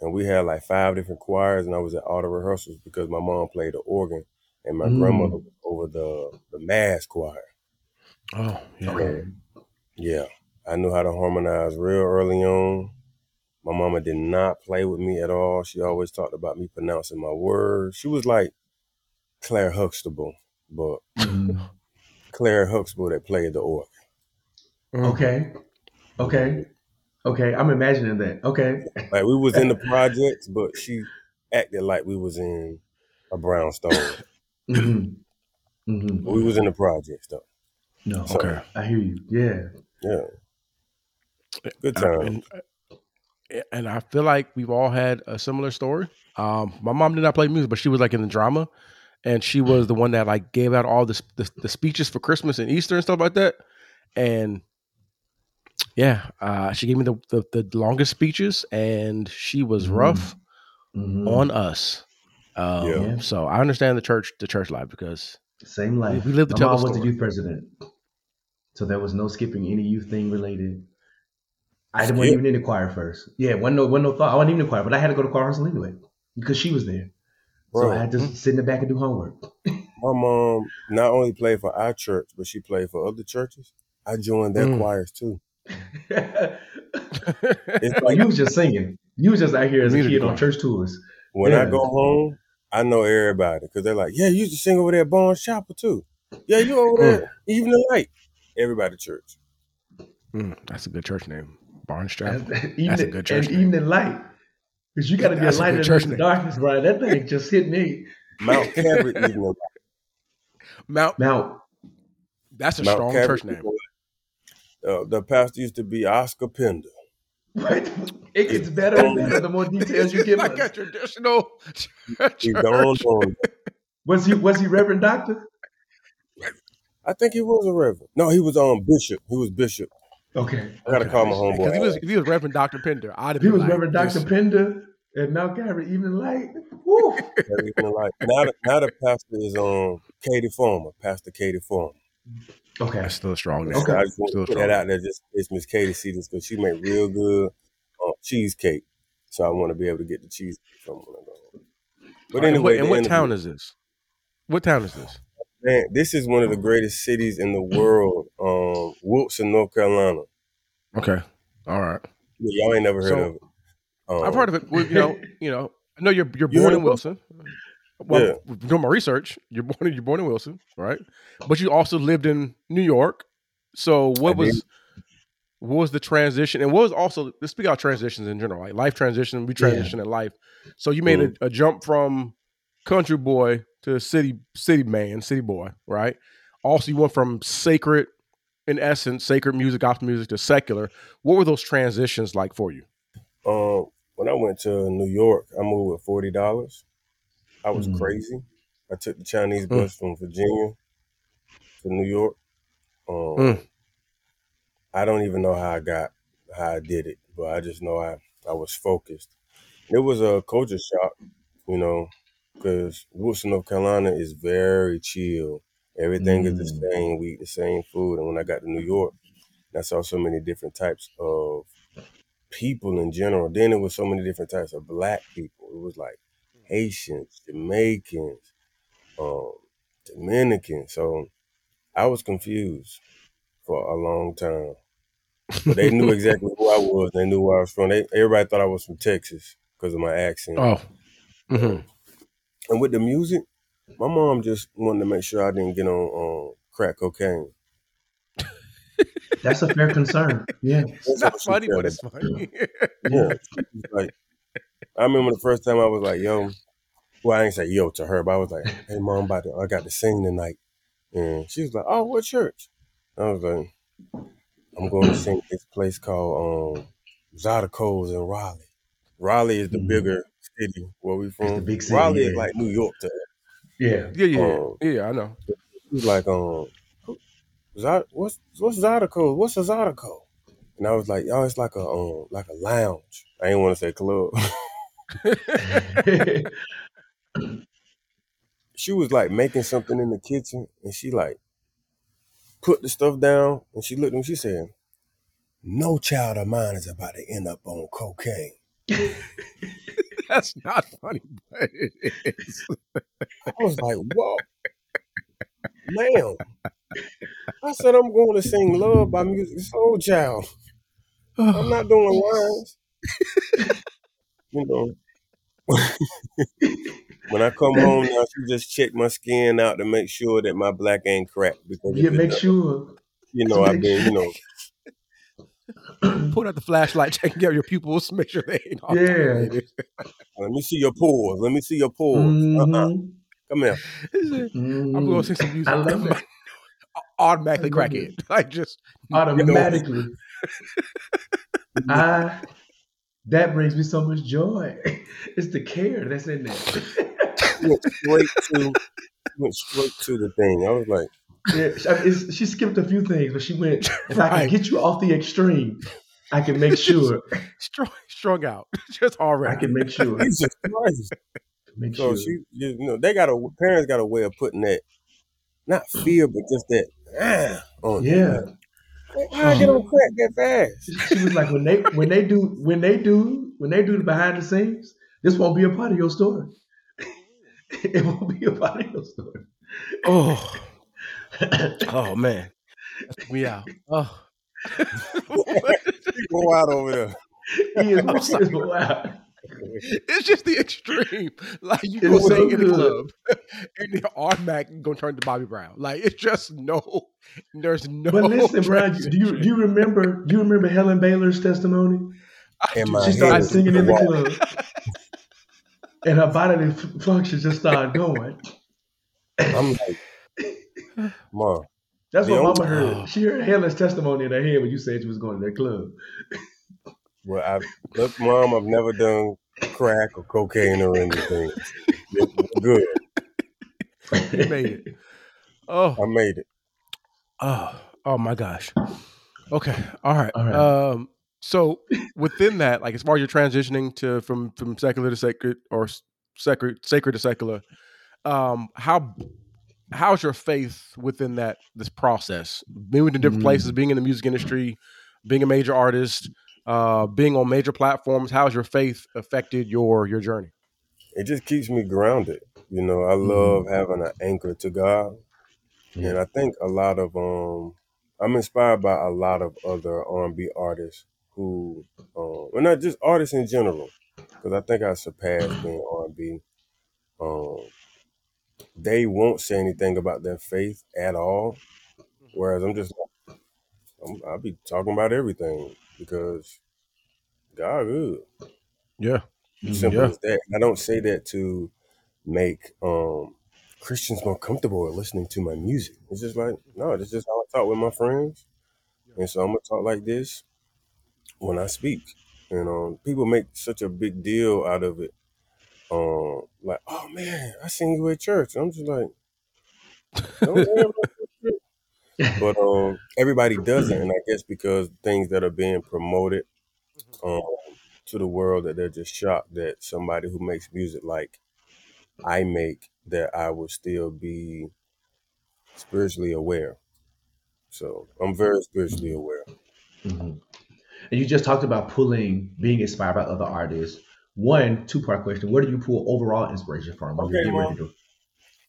and we had like five different choirs. And I was at all the rehearsals because my mom played the organ, and my Mm. grandmother was over the the mass choir. Oh, yeah. Yeah, I knew how to harmonize real early on. My mama did not play with me at all. She always talked about me pronouncing my words. She was like Claire Huxtable, but Mhm. Claire Huxtable that played the organ. Mm. Okay. Okay. Okay. I'm imagining that. Okay. Like we was in the projects, but she acted like we was in a brownstone. hmm hmm we was in the projects though. No. So, Okay. I hear you. Yeah. Yeah. Good Uh, time. and, and I feel like we've all had a similar story. Um, my mom did not play music, but she was like in the drama, and she was the one that like gave out all the the, the speeches for Christmas and Easter and stuff like that. And yeah, uh, she gave me the, the the longest speeches, and she was Mhm. rough Mhm. on us. Um, Yeah. So I understand the church the church life because Same life. we live to My the mom was the youth president, so there was no skipping any youth thing related. I wasn't even in the choir first. Yeah, wasn't no, wasn't no thought. I wasn't even in the choir, but I had to go to choir rehearsal anyway because she was there. So I had to sit in the back and do homework. my mom not only played for our church, but she played for other churches. I joined their Mm. choirs too. It's like you was just singing. You was just out here as a Community kid on church tours. when I go home, I know everybody because they're like, "Yeah, you used to sing over there at Barnes Chapel too. Yeah, you over there Evening Light. Everybody church. Mm, that's a good church name, Barnes That's, Chapel. evening, good church and name. evening light. Because you got to be a That's a light good in the darkness, Brian. That thing just hit me. Mount Calvary Evening Mount. Mount. That's a Mount strong Calvary church name. Uh, the pastor used to be Oscar Pender. What? It gets better and better the more details you give like a us. traditional church. He dawned on. Was he was he Reverend Doctor? I think he was a reverend. No, he was um bishop. He was bishop. Okay. I gotta call my homeboy. Because he was, he was Reverend Dr. Pender, I'd have he was like, Reverend Dr. this- Pender at Mount Calvary Evening Light. Woo. Evening Light. Now, the, now the pastor is um Katie Farmer, Pastor Katie Farmer. Okay. That's still a strong name. Okay. I just want Still to put strong. that out there just in Miss Katie see this because she made real good um, cheesecake. So I want to be able to get the cheesecake from when I go home. But and what, anyway, and what town is this? What town is this? Man, this is one of the greatest cities in the world, um, Wilson, North Carolina. Okay. All right. Yeah, y'all ain't never heard So, of it. Um, I've heard of it. Well, you know, you know, I know you're you're born heard in? Wilson. Well, Yeah. doing my research, you're born you're born in Wilson, right? But you also lived in New York. So what I was did. what was the transition, and what was also let's speak about transitions in general, like life transition. We Yeah. transition in life. So you made Mm. a, a jump from country boy to city city man, city boy, right? Also, you went from sacred, in essence, sacred music, gospel music to secular. What were those transitions like for you? Um, when I went to New York, I moved with forty dollars. I was Mm. crazy. I took the Chinese Mm. bus from Virginia to New York. Um, Mm. I don't even know how I got how I did it, but I just know I I was focused. It was a culture shock, you know, because Wilson, North Carolina is very chill. Everything is the Mm. same. We eat the same food. And when I got to New York, I saw so many different types of people in general. Then it was so many different types of black people. It was like Haitians, Jamaicans, um, Dominicans. So I was confused for a long time. But they knew exactly who I was. They knew where I was from. They, everybody thought I was from Texas because of my accent. Oh, hmm And with the music, my mom just wanted to make sure I didn't get on um, crack cocaine. That's a fair concern. Yeah. it's not funny, but it's funny. Yeah. Like, I remember the first time I was like, yo, well, I ain't say yo to her, but I was like, hey, mom, I'm about to, I got to sing tonight. And she was like, oh, what church? I was like, I'm going to sing this place called um, Zydeco's in Raleigh. Raleigh is the Mhm. bigger city where we It's the from. big city, Raleigh is like New York to Yeah. Yeah, yeah, Oh. yeah. yeah. I know. He's like, um, Zy- what's what's Zydeco? What's a Zydeco? And I was like, oh, it's like a um, like a lounge. I didn't want to say club. she was like making something in the kitchen, and she like put the stuff down, and she looked at me. She said, "No child of mine is about to end up on cocaine." That's not funny, but it is. I was like, "Whoa, ma'am!" I said, "I'm going to sing love by Musiq Soulchild. I'm not doing lines." you know. when I come home now, she just check my skin out to make sure that my black ain't cracked because Yeah, make does, sure. you know I've been, you know, Put out the flashlight, checking out your pupils, make sure they ain't all Yeah. let me see your pores. Let me see your pores. Uh-uh. Mhm. Come here. I'm Mhm. going to sing some music. I love it. Automatically I crack it. it. Like just Automatically. I that brings me so much joy. It's the care that's in there. She went straight to went straight to the thing. I was like, Yeah, she, I mean, she skipped a few things, but she went. If I can get you off the extreme, I can make sure. strung, strung out. Just all right. I can make sure. Jesus Christ. Make So sure. she, you know, they got a parents got a way of putting that, not fear, but just that ah on. Yeah. Like, How I get on crack that fast? She, she was like, when they when they do when they do when they do the behind the scenes, this won't be a part of your story. it won't be a part of your story. Oh, oh man. we out. Oh. Go out over there. he is, I'm he is wow. it's just the extreme. Like you It go was so sing in the club and then automatic gonna turn to Bobby Brown. Like it's just no there's no But listen, Brian, do you do you remember do you remember Helen Baylor's testimony? In She started singing in the walk. club, and her bodily functions just started going. I'm like, mom, That's what The Mama only- heard. She heard Helen's testimony in her head when you said she was going to that club. well, I look, mom, I've never done crack or cocaine or anything. Good. You made it. Oh, I made it. oh, oh my gosh. Okay. All right. All right. Um, so within that, like as far as you're transitioning to from from secular to sacred or sacred sacred to secular, um, how how's your faith within that this process? Being in different Mm. places, being in the music industry, being a major artist, uh, being on major platforms, how's your faith affected your your journey? It just keeps me grounded. You know, I love having an anchor to God. And I think a lot of um I'm inspired by a lot of other R&B artists who um well not just artists in general because I think I surpassed being R&B. Um they won't say anything about their faith at all whereas I'm just, I'm, I'll be talking about everything because God good. Yeah. Simple Yeah. as that. I don't say that to make um Christians more comfortable with listening to my music. It's just like, no, this is how I talk with my friends. And so I'm gonna talk like this when I speak. And um people make such a big deal out of it. Um like, oh man, I seen you at church. I'm just like, don't worry about that shit. but um everybody doesn't, and I guess because things that are being promoted um to the world that they're just shocked that somebody who makes music like I make that I would still be spiritually aware. So I'm very spiritually aware. Mhm. And you just talked about pulling, being inspired by other artists. One, two part question: Where do you pull overall inspiration from? When Okay, you're getting well, ready to, do?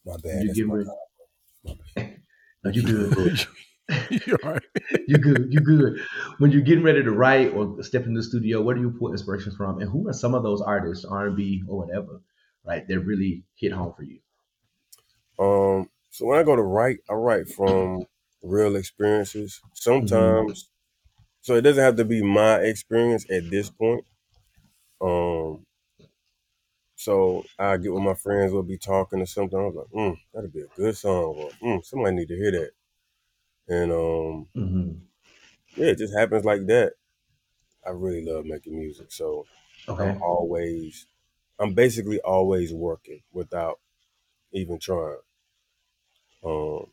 My bad. you That's getting my ready. No, you good. You're all right. you good. You good. When you're getting ready to write or step in the studio, where do you pull inspiration from? And who are some of those artists, R and B or whatever, right? That really hit home for you. Um, so when I go to write, I write from real experiences. Sometimes, so it doesn't have to be my experience at this point. Um, so I get with my friends, we'll be talking or something. I was like, mm, that'd be a good song. Or, mm, somebody need to hear that. And um, hmm yeah, it just happens like that. I really love making music, so Okay. I'm always, I'm basically always working without even trying. Um,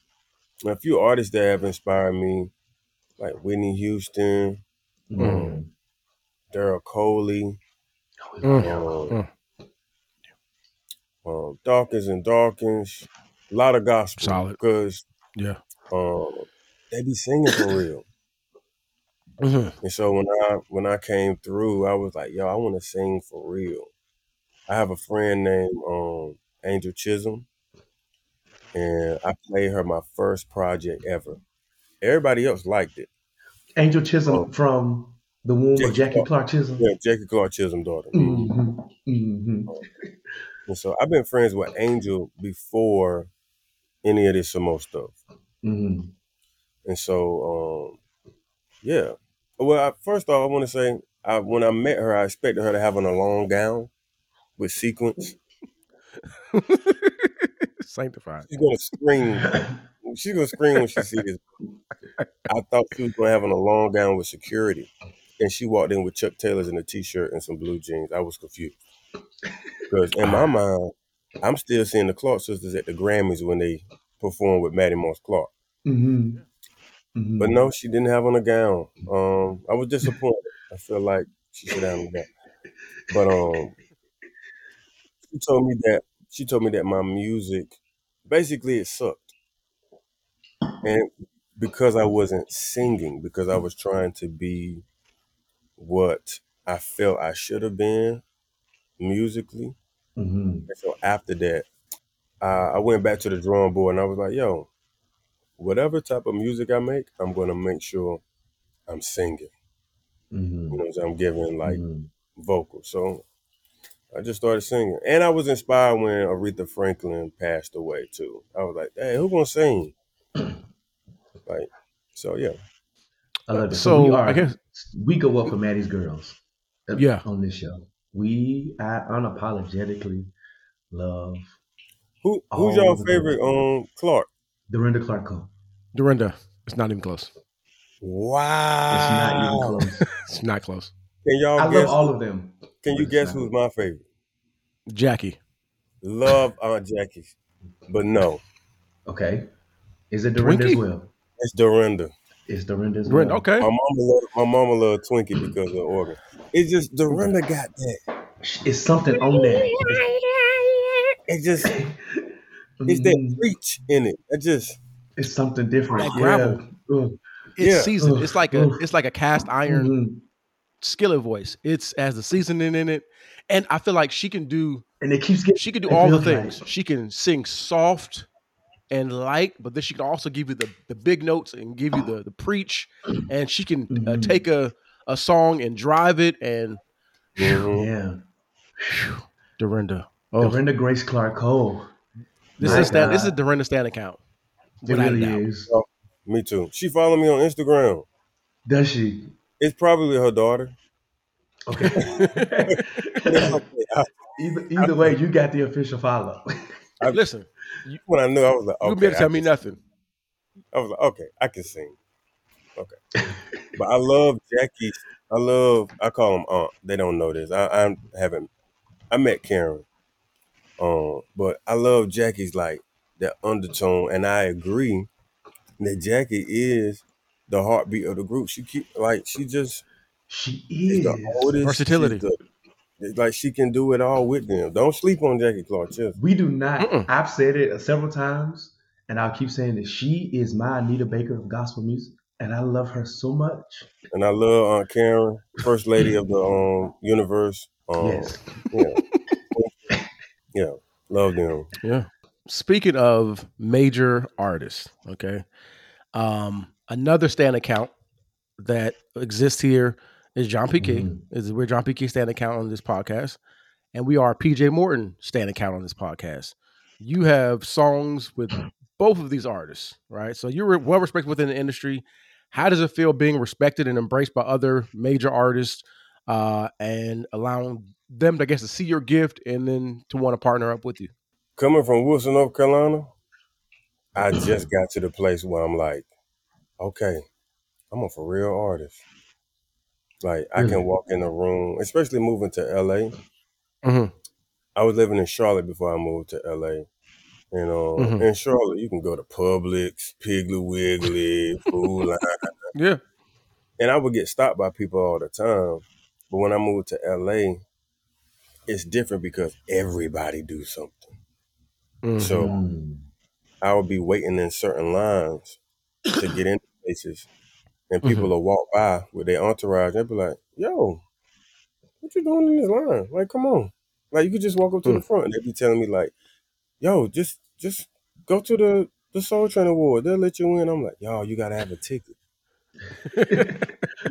a few artists that have inspired me, like Whitney Houston, Mm. Daryl Coley, Mm. um, um, Dawkins and Dawkins, a lot of gospel Solid. because Yeah. um, they be singing for real. Mhm. And so when I when I came through, I was like, yo, I want to sing for real. I have a friend named um, Angel Chisholm, and I played her my first project ever. Everybody else liked it. Angel Chisholm Oh. from the womb Jackie of Jackie Clark. Clark Chisholm. Yeah, Jackie Clark Chisholm daughter. hmm hmm And so I've been friends with Angel before any of this Samoht stuff. hmm And so, um, yeah. Well, I, first off, I want to say, I, when I met her, I expected her to have on a long gown with sequins. Sanctified. She's gonna scream. She's gonna scream when she sees this. I thought she was gonna have on a long gown with security, and she walked in with Chuck Taylors and a t-shirt and some blue jeans. I was confused because in my mind, I'm still seeing the Clark sisters at the Grammys when they performed with Mattie Moss Clark. hmm hmm But no, she didn't have on a gown. Um, I was disappointed. I feel like she should have on a gown. But um, she told me that she told me that my music, basically, it sucked, and because I wasn't singing, because I was trying to be what I felt I should have been musically. hmm And so after that, uh, I went back to the drawing board and I was like, yo, whatever type of music I make, I'm gonna make sure I'm singing. hmm You know, I'm giving like hmm vocals. So I just started singing, and I was inspired when Aretha Franklin passed away too. I was like, "Hey, who gonna sing?" like, so yeah, I love it. So, So, we I guess- we go up for Mattie's girls. uh, Yeah. On this show, we I unapologetically love who who's your the favorite um Clark? Dorinda Clark Cole. Dorinda. It's not even close. Wow, It's not even close. It's not close. Can y'all I guess? love all of them. can you guess who's my favorite? Jackie. Love Aunt Jackie, but no, Okay. Is it Dorinda as well? it's Dorinda. It's Dorinda as Dorinda. Okay. My mama love my mama love Twinkie because of the organ. It's just Dorinda got that. It's something on that. It just it's that reach in it. It just It's something different. That gravel. Yeah. It's Yeah. seasoned. Ugh. It's like a Ugh. it's like a cast iron Mhm. skillet voice. It's as the seasoning in it. And I feel like she can do And it keeps getting. she can do all the feels like- things. She can sing soft and like, but then she can also give you the, the big notes and give you the, the preach. And she can uh, Mhm. take a, a song and drive it. And. Yeah. Dorinda. Oh, Dorinda Grace Clark Cole. this My is stand, this is God. Dorinda stand account. It really doubt. is. me too. She follow me on Instagram. Does she? It's probably her daughter. Okay. It's okay. I- either, either way, you got the official follow. Listen, when I knew, I was like, you okay. can be able to tell me can- nothing. I was like, okay, I can sing. Okay, but I love Jackie. I love. I call them aunt. They don't know this. I, I haven't. I met Karen. Um, but I love Jackie's like that undertone, and I agree that Jackie is the heartbeat of the group. She keep like she just she is is. the oldest. Versatility. she's the- it's like she can do it all with them. Don't sleep on Jackie Clark. Just We do not. Mm-mm. I've said it several times, and I'll keep saying that she is my Anita Baker of gospel music, and I love her so much. and I love Aunt Karen, first lady of the um universe. Um, yes. Yeah. yeah. Love them. Yeah. Speaking of major artists, okay. Um, another stand account that exists here is John PK. Mhm. Is we're John PK stand account on this podcast, and we are PJ Morton stand account on this podcast. You have songs with both of these artists, right? So you're well respected within the industry. How does it feel being respected and embraced by other major artists, uh, and allowing them, I guess, to see your gift and then to want to partner up with you? Coming from Wilson, North Carolina, I just got to the place where I'm like, okay, I'm a for real artist. Like I can walk in a room, especially moving to LA. Mhm. I was living in Charlotte before I moved to LA. And um, Mhm. in Charlotte, you can go to Publix, Piggly Wiggly, Food Lion, Yeah. and I would get stopped by people all the time. But when I moved to LA, it's different because everybody do something. Mhm. So Mm. I would be waiting in certain lines to get into places, and people will walk by with their entourage. They'll be like, "Yo, what you doing in this line? Like, come on! Like, you could just walk up to the front." And they'd be telling me like, "Yo, just just go to the the Soul Train Award. They'll let you in." I'm like, "Yo, you gotta have a ticket."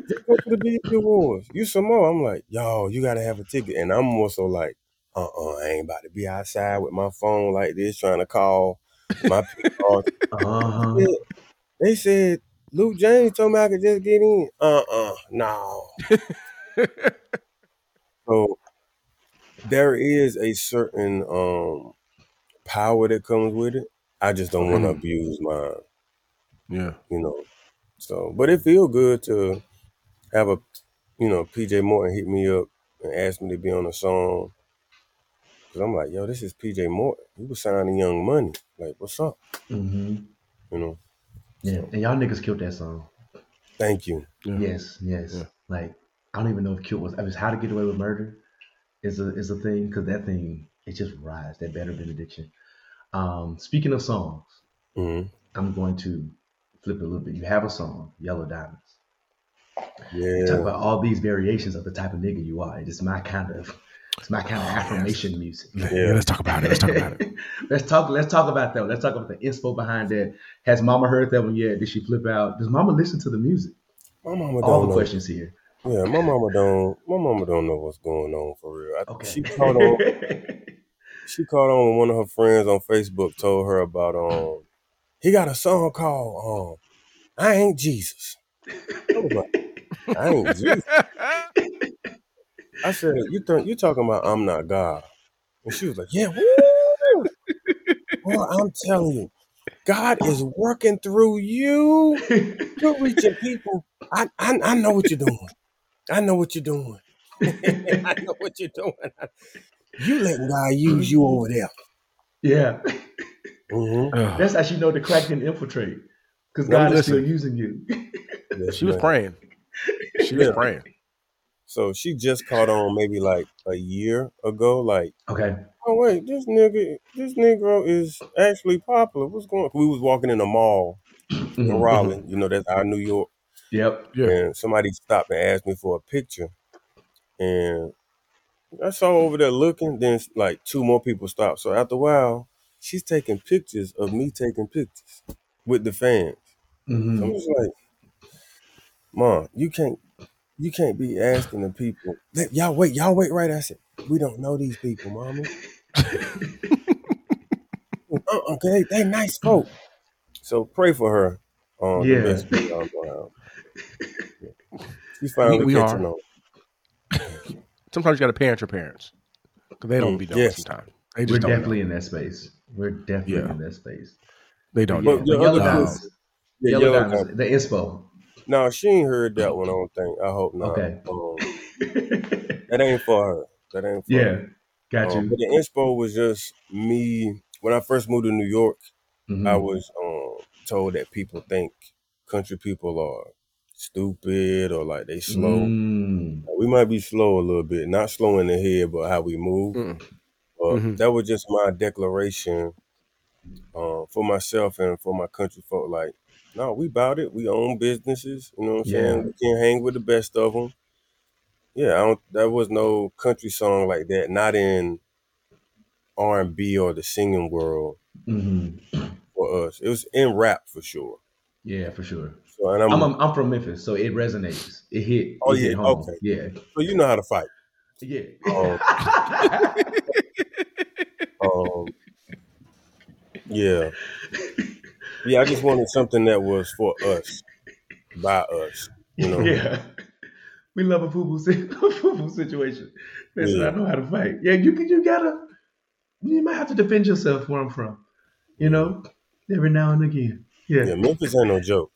Just go to the BET Awards. You some more. I'm like, "Yo, you gotta have a ticket." And I'm more so like, "Uh, uh I ain't about to be outside with my phone like this trying to call my people." Uh-huh. They said Luke James told me I could just get in. Uh uh no. so there is a certain um power that comes with it. I just don't want to Mhm. abuse mine, Yeah. you know. So but it feel good to have a you know, PJ Morton hit me up and ask me to be on a song. Cause I'm like, yo, this is PJ Morton. He was signing Young Money. Like, what's up? hmm You know. Yeah, and y'all niggas killed that song. Thank you. Yeah. Yes, yes. Yeah. Like I don't even know if Kill was. I mean, How to Get Away with Murder is a is a thing because that thing it just rides that better benediction. Um, speaking of songs, mm-hmm. I'm going to flip it a little bit. You have a song, Yellow Diamonds. Yeah. Talk about all these variations of the type of nigga you are. It's my kind of it's my kind of affirmation music. Yeah. Yeah. Let's talk about it. Let's talk about it. let's talk. Let's talk about that. Let's talk about the inspo behind that. Has Mama heard that one yet? Did she flip out? Does Mama listen to the music? My mama All don't the know. questions here. Yeah, my mama don't. My mama don't know what's going on for real. I, Okay. She caught on. She caught on when one of her friends on Facebook told her about um. He got a song called um. I ain't Jesus. I was like, I ain't Jesus. I said, you think you talking about I'm not God? And she was like, Yeah. Woo! Boy, I'm telling you, God is working through you. You're reaching people. I, I I know what you're doing. I know what you're doing. I know what you're doing. You letting God use you over there. yeah, Mm-hmm. That's how she know the crack didn't infiltrate because Well, God is still using you. She was praying. She was praying. So she just caught on maybe like a year ago. Like, okay. oh wait, this nigga, this Negro is actually popular. What's going? on? We was walking in a mall in Mhm. Raleigh. You know, that's our New York. Yep. Yeah. And somebody stopped and asked me for a picture, and I saw over there looking. Then like two more people stopped. So after a while, she's taking pictures of me taking pictures with the fans. So hmm I'm just like, Mom, you can't you can't be asking the people. Y'all wait, y'all wait right. I said, we don't know these people, mama. uh-uh, they, they nice folk. So pray for her. Um, Yeah. the best way y'all know how. She finally we catching are. on. Sometimes you got to parent your parents because they don't Mm, be doing yes. sometimes. They We're definitely know. in that space. We're definitely Yeah. in that space. They don't. Yeah, know. But but your Yellow other Diamonds. kids- Yeah, Yellow, Yellow Diamonds. Diamonds. The inspo. No, she ain't heard that one. I don't think. I hope not. Okay. Um, that ain't for her. That ain't for yeah. her. Got Um, you. but the inspo was just me. When I first moved to New York, Mhm. I was um, told that people think country people are stupid or like they slow. Mm. We might be slow a little bit, not slow in the head, but how we move. Mm-mm. But Mhm. that was just my declaration uh, for myself and for my country folk. Like, no, we about it. We own businesses. You know what I'm Yeah. saying? We can hang with the best of them. Yeah, I don't. There was no country song like that. Not in R and B or the singing world hmm for us. It was in rap for sure. Yeah, for sure. So, and I'm, I'm, I'm I'm from Memphis, so it resonates. It hit. Oh, it hit yeah, home. okay. Yeah. so you know how to fight. Yeah. Um, yeah, yeah. I just wanted something that was for us, by us. You know. yeah. We love a poo poo situation. Listen, Yeah. I know how to fight. Yeah, you can. You gotta. You might have to defend yourself where I'm from. You know, every now and again. Yeah. Yeah, Memphis ain't no joke.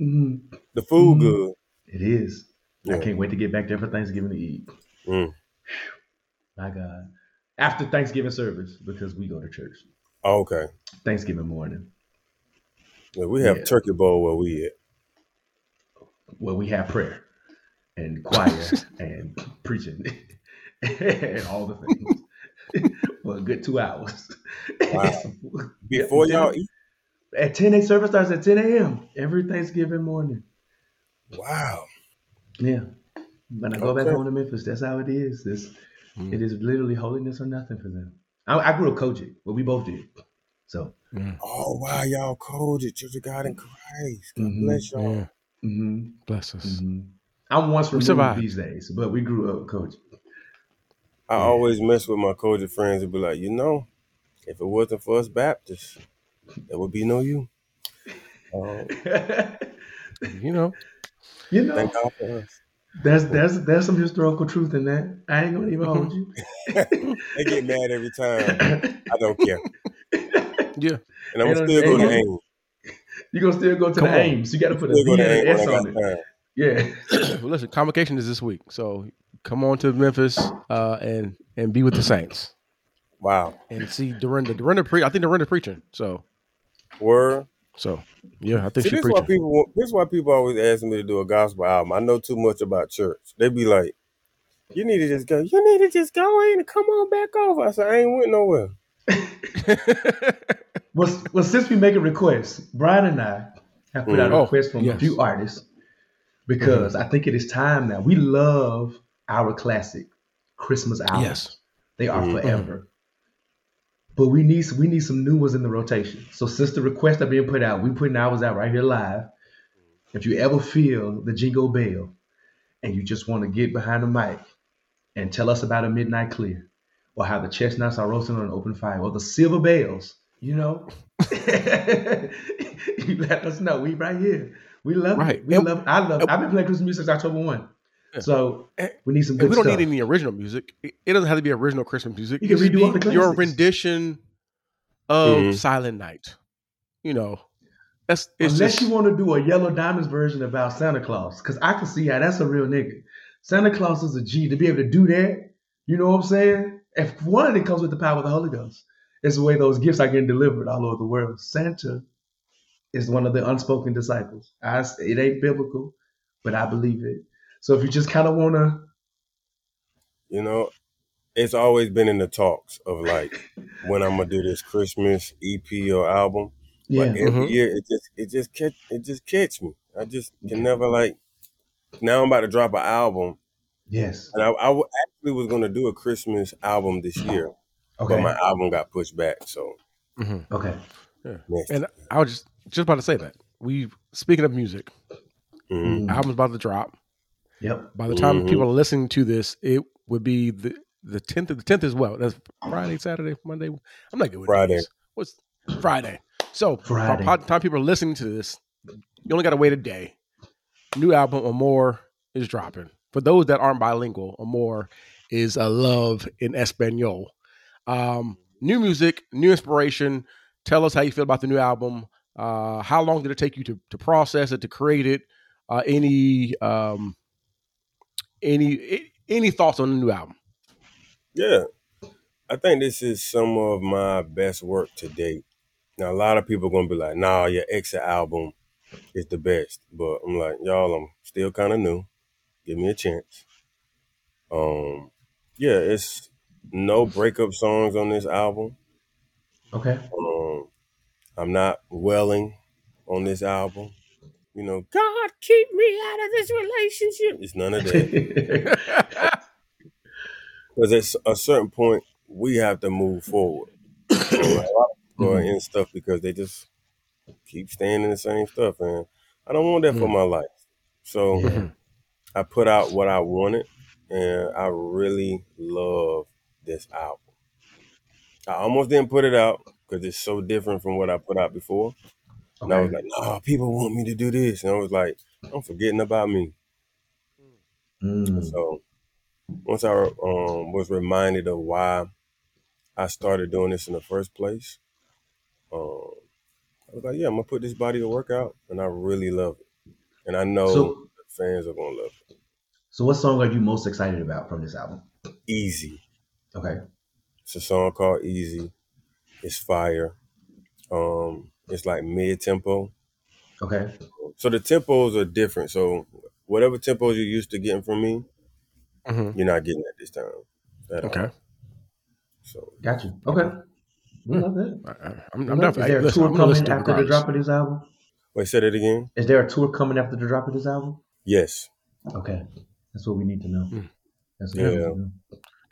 Mhm. The food Mhm. good. It is. I can't wait to get back there for Thanksgiving to eat. Mm. My God. After Thanksgiving service, because we go to church. Oh, okay. Thanksgiving morning. Yeah, we have Yeah. turkey bowl where we at. where we have prayer and choir and preaching and all the things for a good two hours. Wow. Before y'all eat. At 10 a service starts at 10 a.m. every Thanksgiving morning. Wow. Yeah. When I go back home to Memphis, that's how it is. This Mm. it is literally holiness or nothing for them. I, I grew up COGIC, but we both did. So Oh wow, y'all cold at Church of God in Christ. God Mhm. bless y'all. Yeah, hmm bless us. hmm I'm once We removed these days, but we grew up COGIC. I Yeah. always mess with my COGIC friends and be like, you know, if it wasn't for us Baptists, there would be no you. Um, You know, you know, thank God for us. There's there's there's some historical truth in that. I ain't gonna even Mm-hmm. hold you. They get mad every time. I don't care. Yeah. And I'm They gonna don't- still go they to don't- AIM. you gonna still go to Come the on. Ames. You gotta put a Still and an when S I on got it. time. Yeah. well, listen, convocation is this week, so come on to Memphis uh, and and be with the saints Wow. and see Dorinda. Dorinda, pre- I think Dorinda preaching. So, Word. so yeah, I think See, she this is why preaching. people. This is why people always ask me to do a gospel album. I know too much about church. They be like, "You need to just go. You need to just go in and come on back over." I said, "I ain't went nowhere." Well, well, since we make a request, Bryan and I have put out a Mm. Oh, request from a few artists because I think it is time now. We love our classic Christmas albums. yes. They are Mhm. forever. But we need we need some new ones in the rotation. So since the requests are being put out, we putting ours out right here live. If you ever feel the jingle bell and you just want to get behind the mic and tell us about a midnight clear, or how the chestnuts are roasting on an open fire, or the silver bells, you know, you let us know. We right here. We love Right. it. We And- love. I love. and- I've been playing Christmas music since October one. Yeah. So And- we need some And good we don't stuff. need any original music. It it doesn't have to be original Christmas music. You can redo all be the your rendition of Mhm. Silent Night. You know, that's it's Unless just you want to do a Yellow Diamonds version about Santa Claus, because I can see how that's a real nigga. Santa Claus is a G to be able to do that. You know what I'm saying? If one of it comes with the power of the Holy Ghost, it's the way those gifts are getting delivered all over the world. Santa is one of the unspoken disciples. I, it ain't biblical, but I believe it. So if you just kind of want to, You know, it's always been in the talks of like when I'm gonna do this Christmas EP or album. yeah, But every Mhm. year it just it just catch it just catch me. I just can never like. Now I'm about to drop an album, yes, and I, I w- actually was gonna do a Christmas album this year, okay, but my album got pushed back. So Mhm. okay, next, And I was just just about to say that. We speaking of music, Mhm. Mm. album's about to drop. yep, By the time Mhm. people are listening to this, it would be the the tenth. The tenth as well. That's Friday, Saturday, Monday. I'm not good with Friday. days. What's Friday? So Friday. by the time people are listening to this, you only got to wait a day. New album or more is dropping. For those that aren't bilingual, Amor is a love in Espanol. Um, new music, new inspiration. Tell us how you feel about the new album. Uh, how long did it take you to, to process it, to create it? Uh, any um, any any thoughts on the new album? Yeah. I think this is some of my best work to date. Now, a lot of people are to be like, nah, your exit album is the best. But I'm like, y'all, I'm still kind of new. Give me a chance. Um, Yeah, it's no breakup songs on this album. okay, Um, I'm not welling on this album. You know, God, keep me out of this relationship. It's none of that. Because at a certain point, we have to move forward. So a lot people in stuff because they just keep staying in the same stuff, and I don't want that for my life. So Yeah. I put out what I wanted, and I really love this album. I almost didn't put it out because it's so different from what I put out before. And I was okay. like, "No, people want me to do this," and I was like, "I'm forgetting about me." Mm. So once I um, was reminded of why I started doing this in the first place, um, I was like, "Yeah, I'm gonna put this body to work out," and I really love it. and I know So, fans are gonna love it. so what song are you most excited about from this album? Easy. Okay. It's a song called Easy. It's fire. Um, it's like mid tempo. Okay. So the tempos are different. So whatever tempos you're used to getting from me, Mhm. you're not getting at this time. at all. Okay. So Got you. Okay. We love that. I, I, I'm, We I'm love- definitely. Is there a listen, tour I'm coming it after the drop of this album? wait, say that again. Is there a tour coming after the drop of this album? Yes. Okay. That's what we need to know. Mm. That's what we need Yeah. to know.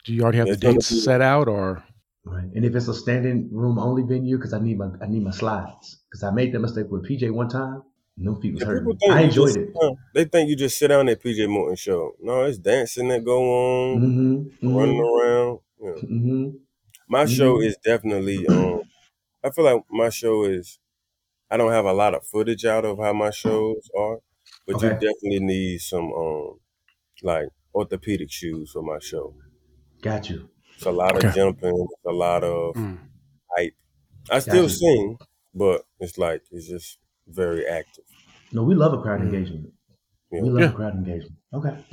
Do you already have It's the dates be- set out, or Right. And if it's a standing room only venue, because I need my I need my slides. Because I made that mistake with PJ one time. No feet was Yeah, hurting. people I enjoyed just it. down- They think you just sit down at PJ Morton show. No, it's dancing that go on, Mm-hmm. running Mm-hmm. around. Yeah. hmm My show Mhm. is definitely. Um, I feel like my show is. I don't have a lot of footage out of how my shows are, but you definitely need some um, like orthopedic shoes for my show. Got you. It's a lot Okay. of jumping, it's a lot of Mm. hype. I still Gotcha. sing, but it's like it's just very active. No, we love a crowd Mhm. engagement. Yeah. We love Yeah. a crowd engagement. Okay.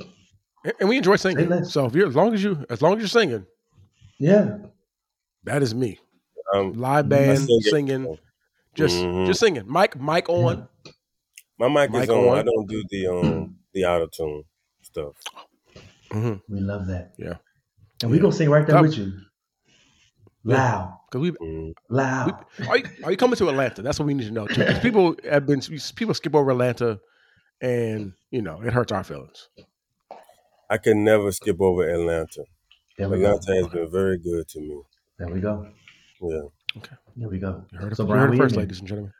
and- and we enjoy singing. less. So if you're as long as you as long as you're singing, Yeah. that is me. Um, Live band sing it. singing, just Mhm. just singing. Mic mic on. My mic Mic is on. I don't do the um the auto tune stuff. hmm We love that. Yeah. And we gonna sing right there That- with you. Loud. Because we Mm. Loud. are you, are you coming to Atlanta? That's what we need to know Too, people have been people skip over Atlanta, and you know it hurts our feelings. I can never skip over Atlanta. There we go. Atlanta has been very good to me. There we go. Yeah. Okay. There we go. You heard it, So you heard it first, in ladies and gentlemen.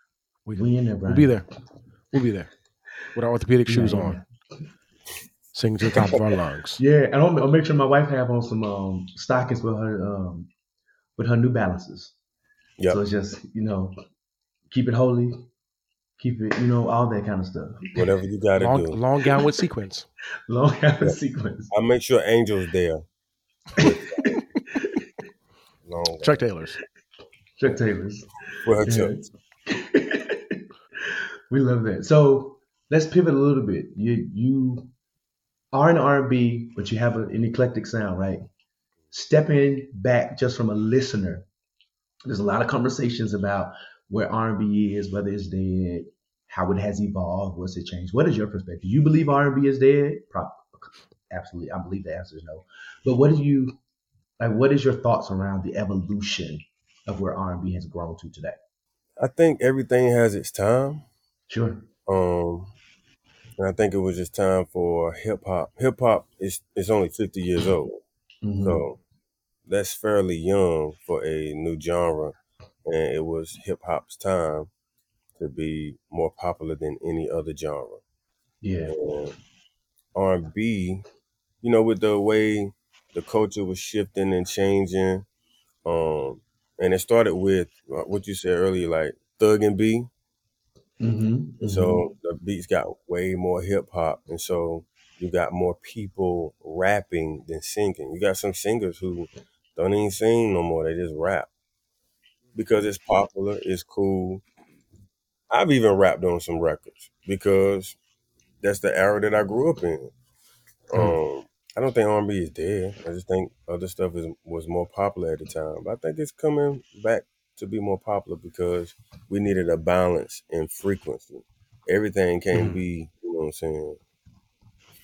We, We in there, Bryan. we'll be there. We'll be there with our orthopedic Yeah, shoes yeah. on, singing to the top of our lungs. Yeah, and I'll, I'll make sure my wife have on some um, stockings with her um, with her New Balances. Yeah. So it's just you know, keep it holy, keep it you know all that kind of stuff. Whatever you got to Long, do. long gown with sequins. Long after Yeah. sequence. I make sure Angel's there. Long Chuck Taylors. Chuck Taylors. for her Yeah. chucks. we love that. So let's pivot a little bit. You you are an R and B, but you have an eclectic sound, right? Stepping back just from a listener, there's a lot of conversations about where R and B is, whether it's dead, how it has evolved, what's it changed. What is your perspective? You believe R and B is dead? Pro- absolutely, I believe the answer is no. But what do you like? What is your thoughts around the evolution of where R and B has grown to today? I think everything has its time. Sure. Um, and I think it was just time for hip hop. Hip hop is is only fifty years old, Mhm. so that's fairly young for a new genre. And it was hip hop's time to be more popular than any other genre. Yeah. R and B, you know, with the way the culture was shifting and changing, um, and it started with uh, what you said earlier, like Thug and B. Mm-hmm. So the beats got way more hip hop, and so you got more people rapping than singing. You got some singers who don't even sing no more; they just rap because it's popular, it's cool. I've even rapped on some records because that's the era that I grew up in. Um, I don't think R&B is dead. I just think other stuff is was more popular at the time. But I think it's coming back to be more popular because we needed a balance in frequency. Everything can't Mhm. be, you know what I'm saying?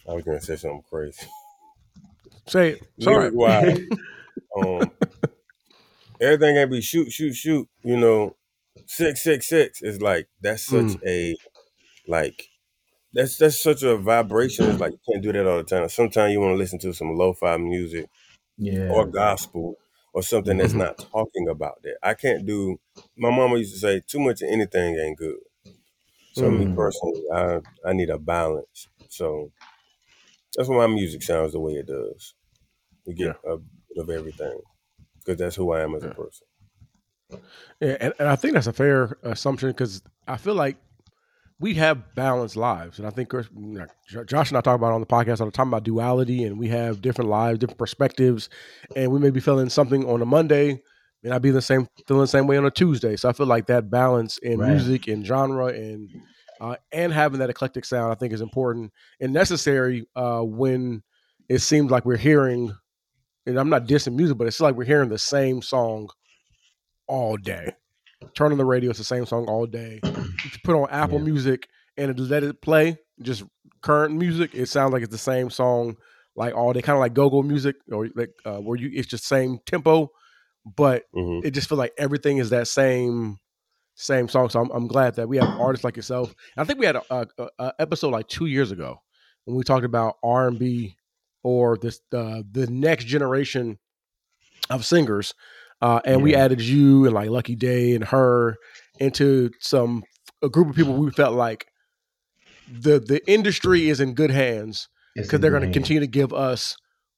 I was gonna say something crazy. Say it. Sorry. Lyric-wise, um, everything can't be shoot, shoot, shoot. You know, six, six, six is like that's such a like that's that's such a vibration. It's like you can't do that all the time. Sometimes you want to listen to some lo-fi music Yeah. or gospel or something that's Mhm. not talking about that. I can't do. My mama used to say, "Too much of anything ain't good." So me Mm. personally, I I need a balance. So that's why my music sounds the way it does. You get a bit of everything because that's who I am as a person. Yeah, and, and I think that's a fair assumption because I feel like we have balanced lives, and I think Chris- you know, Josh and I talk about it on the podcast all the time about duality, and we have different lives, different perspectives, and we may be feeling something on a Monday, may not be the same feeling the same way on a Tuesday. So I feel like that balance in Right. music and genre and uh, and having that eclectic sound, I think, is important and necessary uh, when it seems like we're hearing. And I'm not dissing music, but it's like we're hearing the same song all day. Turn on the radio, it's the same song all day. You put on Apple Yeah. Music and it let it play, just current music. It sounds like it's the same song like all day, kind of like go-go music, or like uh, where you it's just same tempo, but hmm it just feels like everything is that same same song. So I'm, I'm glad that we have artists like yourself. I think we had a, a, a episode like two years ago when we talked about R and B or this uh, the next generation of singers, uh, and we added you and like Lucky Daye and her into some a group of people we felt like the the industry is in good hands because they're going to continue to give us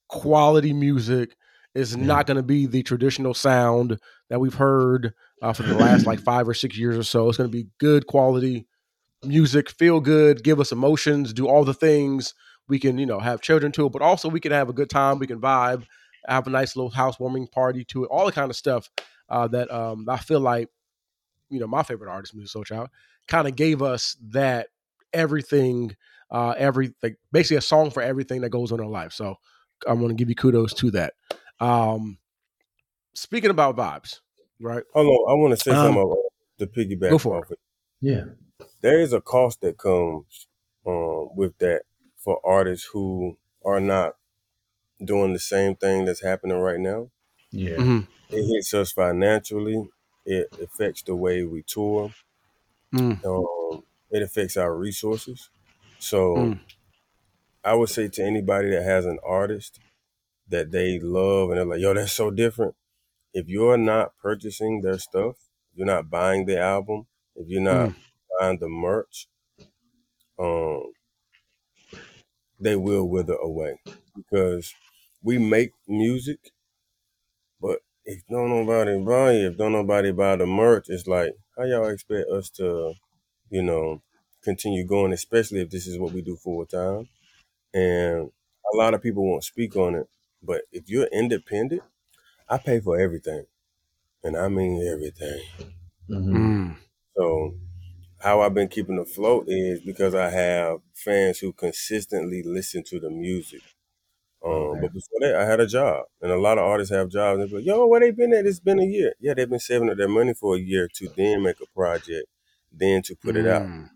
quality music. It's Yeah. not going to be the traditional sound that we've heard uh, for the last like five or six years or so. It's going to be good quality music, feel good, give us emotions, do all the things we can, you know, have children to it, but also we can have a good time. We can vibe, have a nice little housewarming party to it, all the kind of stuff uh, that um, I feel like, you know, my favorite artist, Musiq Soulchild, kind of gave us that everything, uh, every like basically a song for everything that goes on in our life. So I'm going to give you kudos to that. Um, speaking about vibes, right? Hold on, I want to say Um, something about the piggyback go for off it. Yeah. There is a cost that comes um, with that for artists who are not doing the same thing that's happening right now. Yeah. Mhm. It hits us financially. It affects the way we tour. Mm. Um, it affects our resources. So Mm. I would say to anybody that has an artist that they love and they're like, yo, that's so different. If you're not purchasing their stuff, if you're not buying the album, if you're not buying the merch, um, they will wither away because we make music, but if don't nobody buy it, if don't nobody buy the merch, it's like how y'all expect us to, you know, continue going, especially if this is what we do full time. And a lot of people won't speak on it, but if you're independent, I pay for everything, and I mean everything. hmm Mm. So how I've been keeping afloat is because I have fans who consistently listen to the music. Um, Okay. But before that, I had a job, and a lot of artists have jobs. And they're like, "Yo, where they been at? It's been a year. Yeah, they've been saving up their money for a year to then make a project, then to put it out. Mm.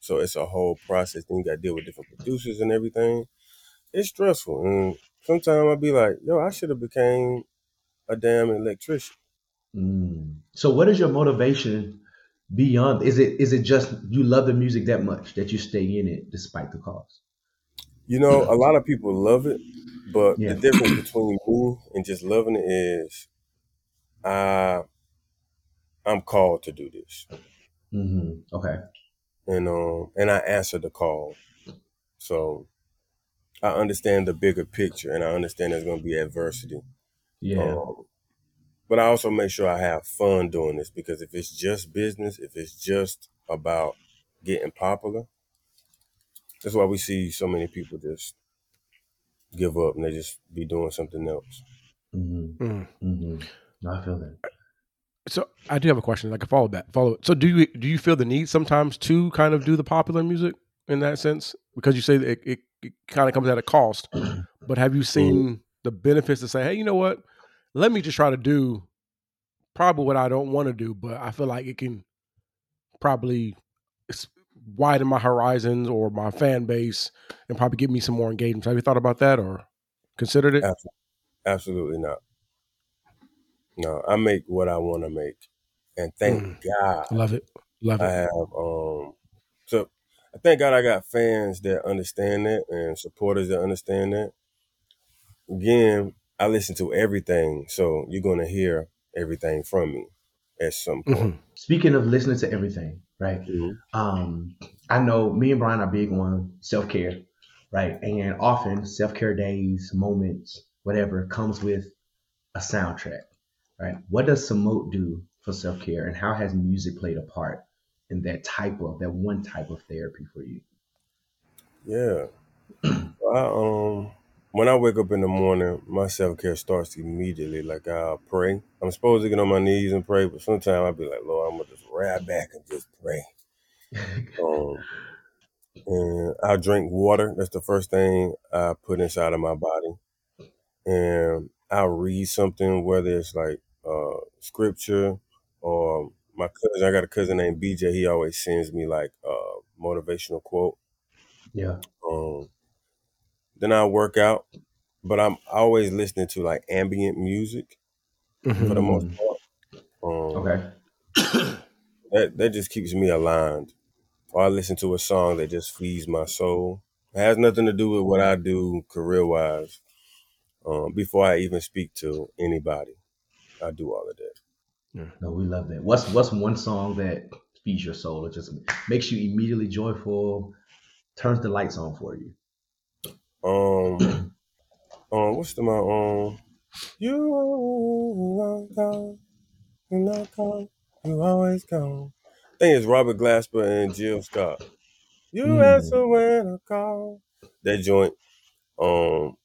So it's a whole process. Then you got to deal with different producers and everything. It's stressful, and sometimes I'll be like, "Yo, I should have became a damn electrician." Mm. So, what is your motivation beyond? Is it is it just you love the music that much that you stay in it despite the cost? You know, a lot of people love it, but Yeah. the difference between me and just loving it is I I'm called to do this. hmm Okay. And um and I answer the call. So I understand the bigger picture and I understand there's gonna be adversity. Yeah. Um, but I also make sure I have fun doing this because if it's just business, if it's just about getting popular, that's why we see so many people just give up and they just be doing something else. hmm Mm. hmm No, I feel that. So I do have a question. I can follow that. Follow it. So do you do you feel the need sometimes to kind of do the popular music in that sense? Because you say that it, it, it kind of comes at a cost, but have you seen the benefits to say, hey, you know what? Let me just try to do probably what I don't want to do, but I feel like it can probably s- widen my horizons or my fan base and probably give me some more engagement. Have you thought about that or considered it? Absolutely, absolutely not. No, I make what I want to make, and thank Mm. God Love it. Love it. I it. have. Um, so I thank God I got fans that understand that and supporters that understand that. Again, I listen to everything, so you're gonna hear everything from me at some point. Mhm. Speaking of listening to everything, right? Mhm. Um, I know me and Bryan are big on self care, right? And often self care days, moments, whatever, comes with a soundtrack, right? What does Samoht do for self care, and how has music played a part in that type of that one type of therapy for you? Yeah. I, um, when I wake up in the morning, my self care starts immediately. Like I'll pray. I'm supposed to get on my knees and pray, but sometimes I'll be like, Lord, I'm gonna just ride back and just pray. Um, and I drink water. That's the first thing I put inside of my body. And I'll read something, whether it's like uh, scripture or my cousin. I got a cousin named BJ. He always sends me like a motivational quote. Yeah. Um, then I work out, but I'm always listening to like ambient music for the most Mm. part. Um, Okay. that that just keeps me aligned. Or I listen to a song that just feeds my soul. It has nothing to do with what I do career wise. Um, before I even speak to anybody, I do all of that. No, we love that. What's what's one song that feeds your soul? It just makes you immediately joyful, turns the lights on for you. Um, um, what's the my um? You are gone, you're not gone, you always gone. I think it's Robert Glasper and Jill Scott. You Mm. answer when I call. That joint. Um,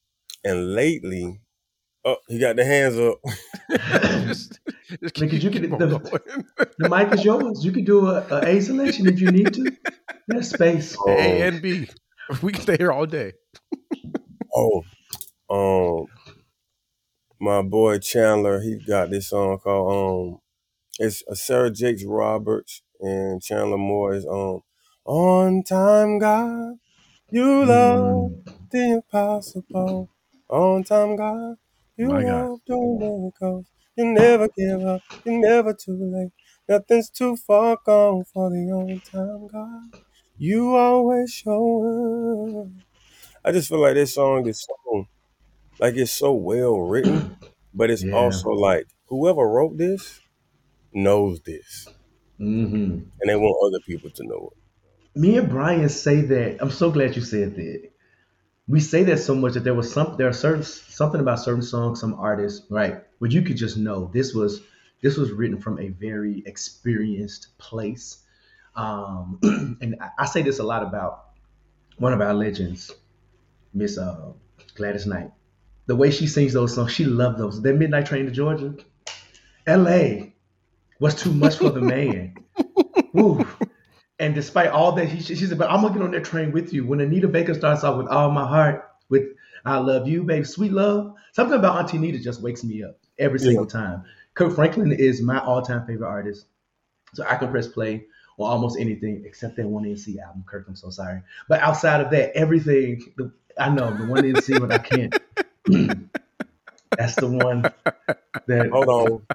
and lately, oh, he got the hands up. just, just Because you keep can- on the- going. The mic is yours. You can do a, a A selection if you need to. There's space. Um, A and B. We can stay here all day. Oh, um, my boy Chandler, he got this song called um, it's a Sarah Jakes Roberts and Chandler Moore is um, on time God, you love Mm. the impossible. On time God, you My God. love doing miracles. You never give up, you're never too late. Nothing's too far gone for the on time God. You always show up. I just feel like this song is so like it's so well written, but it's Yeah. also like whoever wrote this knows this, hmm and they want other people to know it. Me and Bryan say that. I'm so glad you said that. We say that so much that there was some there are certain something about certain songs, some artists, right, where you could just know this was this was written from a very experienced place. Um, and I, I say this a lot about one of our legends, Miss uh, Gladys Knight. The way she sings those songs, she loved those. That Midnight Train to Georgia, L.A. was too much for the man. Woo. And despite all that, he, she said, "But I'm gonna get on that train with you." When Anita Baker starts off with "All My Heart," with "I Love You, Baby, Sweet Love," something about Auntie Anita just wakes me up every single time. Kirk Franklin is my all-time favorite artist, so I can press play on almost anything except that one NC album. Kirk, I'm so sorry, but outside of that, everything the, I know the one NC, but I can't. That's the one that. Hold on,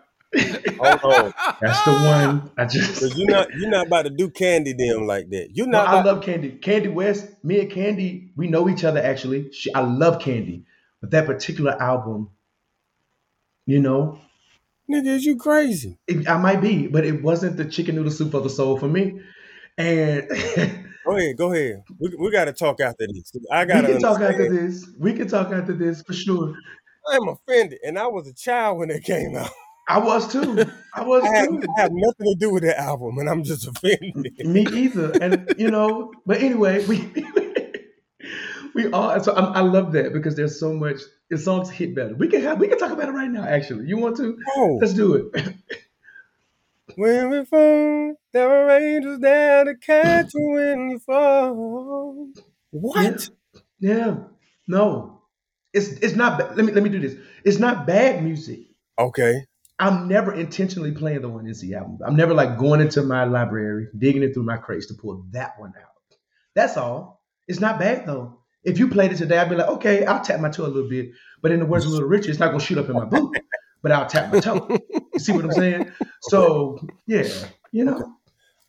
hold on, That's the one I just. you're not you're not about to do Candy them like that. You're No, not. I love Candy. Candy West, me and Candy, we know each other actually. She, I love Candy, but that particular album, you know, nigga, is you crazy? it, I might be, but it wasn't the chicken noodle soup of the soul for me. And Go ahead, go ahead. We, we got to talk after this. I got to can talk after this. We can talk after this for sure. I'm offended, and I was a child when it came out. I was too. I was I have, too. I have nothing to do with that album, and I'm just offended. Me either. And you know, but anyway, we we all. So I, I love that because there's so much. The songs hit better. We can have. We can talk about it right now. Actually, you want to? Oh, Let's do it. when we fall, there are angels there to catch you when you fall. What? Yeah. No. It's it's not let me let me do this. It's not bad music. Okay. I'm never intentionally playing the one NC album. I'm never like going into my library, digging it through my crates to pull that one out. That's all. It's not bad though. If you played it today, I'd be like, okay, I'll tap my toe a little bit. But in the words of Little Richard, it's not gonna shoot up in my boot, but I'll tap my toe. You see what I'm saying? So yeah, you know.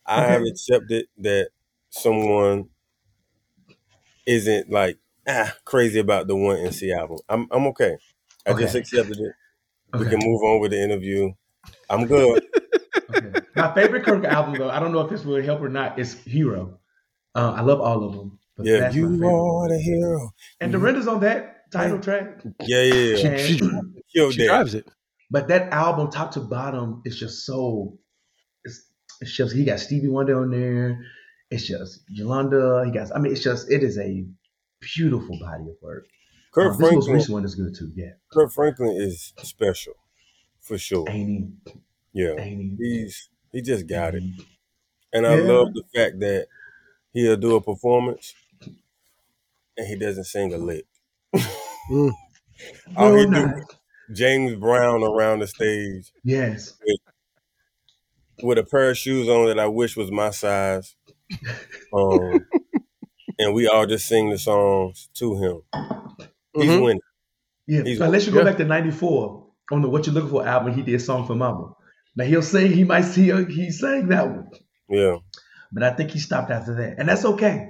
I have accepted that someone isn't like ah crazy about the one NC album. I'm I'm okay. I just accepted it. We can move on with the interview. I'm good. Okay. My favorite Kirk album, though, I don't know if this will help or not, is Hero. Uh, I love all of them. But Yeah, that's you favorite. are the hero. And Dorinda's on that title track. Yeah, yeah, She, yeah. she, Killed she drives it. But that album, top to bottom, is just so. It's, it's just he got Stevie Wonder on there. It's just Yolanda. He got. I mean, it's just it is a beautiful body of work. Kirk Um, this most Franklin. recent one is good too. Yeah, Kirk Franklin is special, for sure. ain't he? Yeah, Ain't he? he's he just got it. And I Yeah. love the fact that he'll do a performance and he doesn't sing a lick. Mm. All he do. James Brown around the stage Yes. with a pair of shoes on that I wish was my size. Um, and we all just sing the songs to him. He's Mhm. winning. Yeah. He's- Unless you go yeah. back to '94 on the "What You Looking For" album, he did "Song for Mama." Now he'll sing. He might see. He sang that one, Yeah. but I think he stopped after that, and that's okay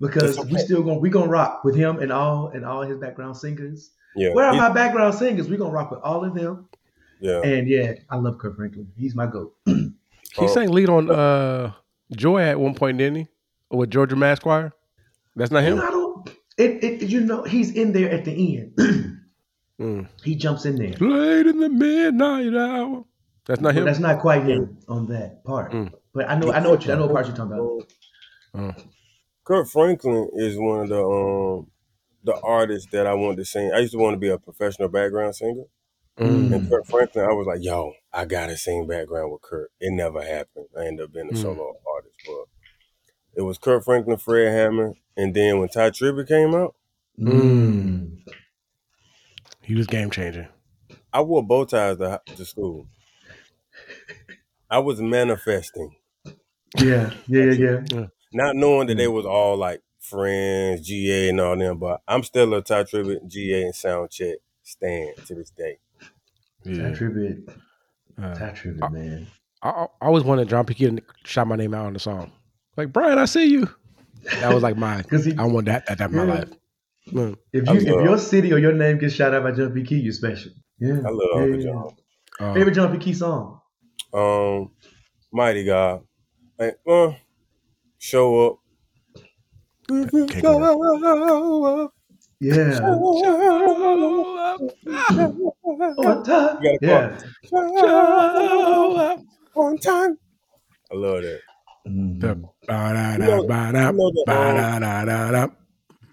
because It's we okay. still gonna we gonna rock with him and all and all his background singers. Yeah. Where are He- my background singers? We gonna rock with all of them. yeah. And yeah, I love Kirk Franklin. He's my goat. He Oh. sang lead on uh, Joy at one point, didn't he? With Georgia Mass Choir. That's not You him. Know, I don't. It, it, you know, he's in there at the end. Mm. he jumps in there. Late in the midnight hour. That's not But him. that's not quite him on that part. Mm. But I know, I know what you, I know what part you're talking about. Oh. Kirk Franklin is one of the um the artists that I wanted to sing. I used to want to be a professional background singer. Mm. And Kirk Franklin, I was like, yo, I gotta sing background with Kirk. It never happened. I ended up being a Mm. solo artist, but it was Kirk Franklin, Fred Hammond, and then when Tye Tribbett came out, Mm. He was game changer. I wore bow ties to, to school. I was manifesting, Yeah, yeah, yeah, yeah. not knowing that they was all like friends, GA and all them, but I'm still a Tye Tribbett, GA, and Soundcheck stand to this day. Tye Tribbett, Uh, Tye Tribbett, man. I, I I always wanted John P. Kee to shout my name out on the song. Like Bryan, I see you. That was like my. 'Cause he- I want that at that in my life. Mm. If you if love- your city or your name gets shouted out by John P. Kee, you're special. Yeah, I love yeah, Uncle. John. Uh, Favorite John P. Kee song? Um, Mighty God. Like, uh, show up. Can't go wrong. Yeah. On time. Yeah. Show up. On time. I love that. Mhm. You know- you know the, um.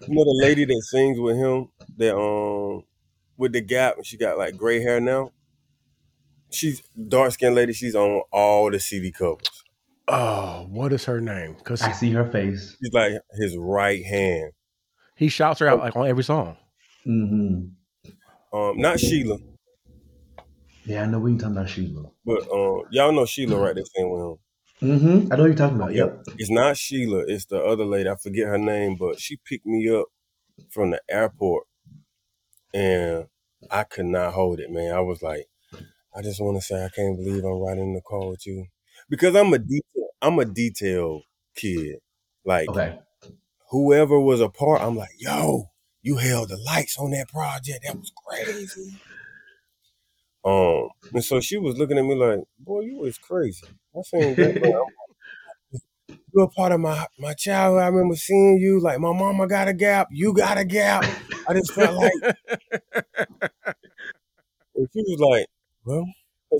You know the lady that sings with him, that um, with the gap, and she got like gray hair now. She's dark skinned lady. She's on all the CD covers. Oh, what is her name? Because I see her face. She's like his right hand. he shouts her out like on every song. Mm-hmm. Um, not Sheila, Yeah, I know we ain't talking about Sheila. but um, y'all know Sheila, right? That sing with him. Hmm I know you're talking about. Yep. It's not Sheila. It's the other lady. I forget her name, but she picked me up from the airport, and I could not hold it, man. I was like, I just want to say I can't believe I'm riding in the car with you because I'm a detail. I'm a detail kid. Like Okay. whoever was a part, I'm like, yo, you held the lights on that project. That was crazy. Um, and so she was looking at me like, boy, you was crazy. I said, you're a part of my my childhood. I remember seeing you. Like my mama got a gap, you got a gap. I just felt like, and she was like, well,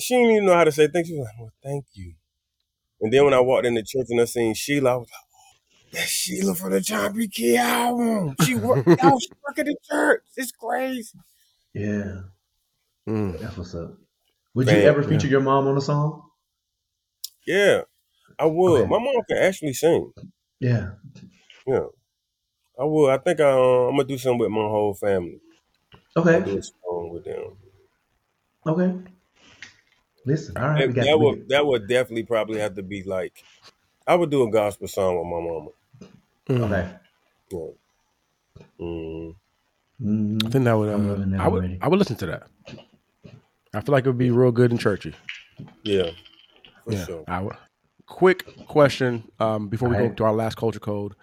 she didn't even know how to say thank you. She was like, well, thank you. And then when I walked in the church and I seen Sheila, I was like, oh, that's Sheila from the John P. Kee album. She worked, y'all, she work at the church. It's crazy. Yeah. Mm. That's what's up. Would Man, you ever yeah. feature your mom on a song? Yeah, I would. Okay. My mom can actually sing. Yeah. Yeah, I would. I think I, uh, I'm gonna do something with my whole family. Okay. Do a song with them. Okay. Listen. All right. That, We got that would that would definitely probably have to be like I would do a gospel song with my mama. Mm. Okay. Yeah. Mm. Mhm. I think that would. I'm Uh, loving that I would. already. I would listen to that. I feel like it would be real good and churchy. Yeah, for yeah. sure. I would. Quick question um, before we go Alright. to our last culture code.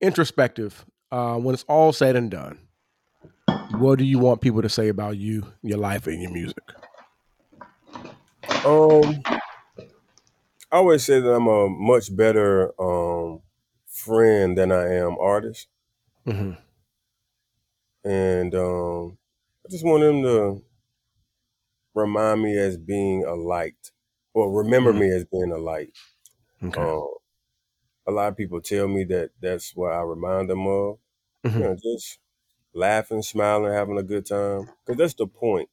Introspective. Uh, when it's all said and done, what do you want people to say about you, your life, and your music? Um, I always say that I'm a much better um friend than I am artist, hmm and um, I just want them to remind me as being a light, or remember Mhm. me as being a light. Okay. Um, a lot of people tell me that that's what I remind them of. Mhm. You know, just laughing, smiling, having a good time. Because that's the point.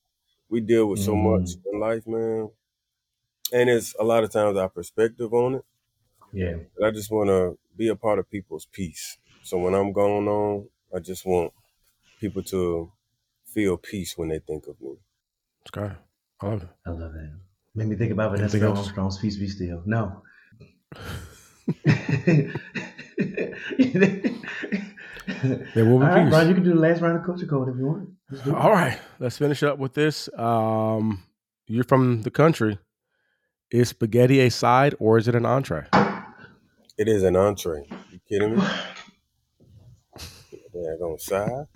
We deal with so much in life, man. And it's a lot of times our perspective on it. Yeah. But I just want to be a part of people's peace. So when I'm going on, I just want people to feel peace when they think of me. Okay. I love it. I love that. Made me think about Vanessa Anything else? Armstrong's Peace Be Still. No. There will be All right, peace. Bryan, you can do the last round of culture code if you want. Let's do it. All right, let's finish up with this. Um, you're from the country. Is spaghetti a side or is it an entree? It is an entree. You kidding me? Yeah, on side.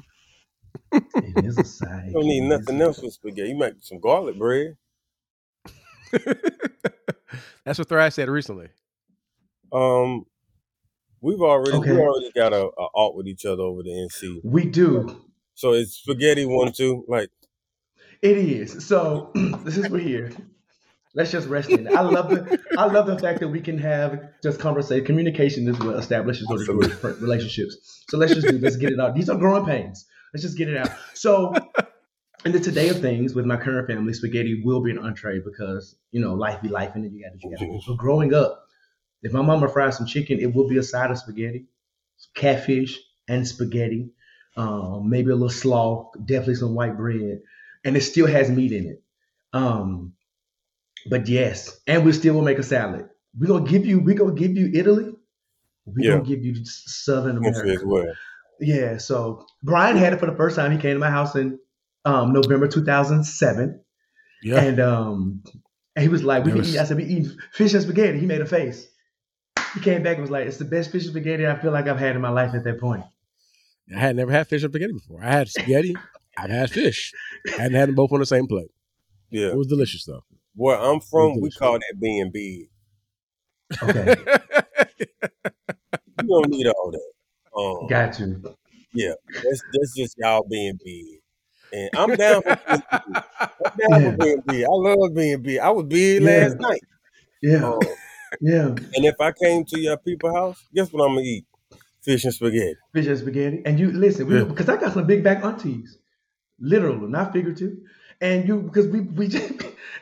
It is a side. You don't need It is nothing else with spaghetti. You make some garlic bread. That's what Thrash said recently. Um, we've already Okay. we already got a, a alt with each other over the NC. We do. So it's spaghetti one two. Like It is. So since we're here, let's just rest in it. I love the I love the fact that we can have just conversation. Communication is what establishes or Absolutely. destroys relationships. So let's just do let's get it out. These are growing pains. Let's just get it out. So in the today of things with my current family, spaghetti will be an entree because you know life be life and you got to you got to. So growing up, if my mama fries some chicken, it will be a side of spaghetti, catfish and spaghetti, um, maybe a little slaw, definitely some white bread, and it still has meat in it. Um, but yes, and we still will make a salad. We're gonna give you, we're gonna give you Italy. We're Yeah. gonna give you Southern America. As well. Yeah, so Bryan had it for the first time. He came to my house in um, November 2007, Yeah. and um, and he was like, "We can was- eat." I said, "We eat fish and spaghetti." He made a face. He came back and was like, "It's the best fish and spaghetti I feel like I've had in my life at that point." I had never had fish and spaghetti before. I had spaghetti. I've had fish. I hadn't had them both on the same plate. Yeah. It was delicious though. Where I'm from, we call that being big. Okay, You don't need all that. Um, got you. yeah, that's that's just y'all being big. And I'm down for being big. I'm down Yeah. for being big. I love being big. I was big Yeah. last night. Yeah, Um, yeah, and if I came to your people house, guess what I'm gonna eat? Fish and spaghetti. fish and spaghetti. And you listen, we, Yeah. because I got some big back aunties, literal, not figurative. And you, because we we just,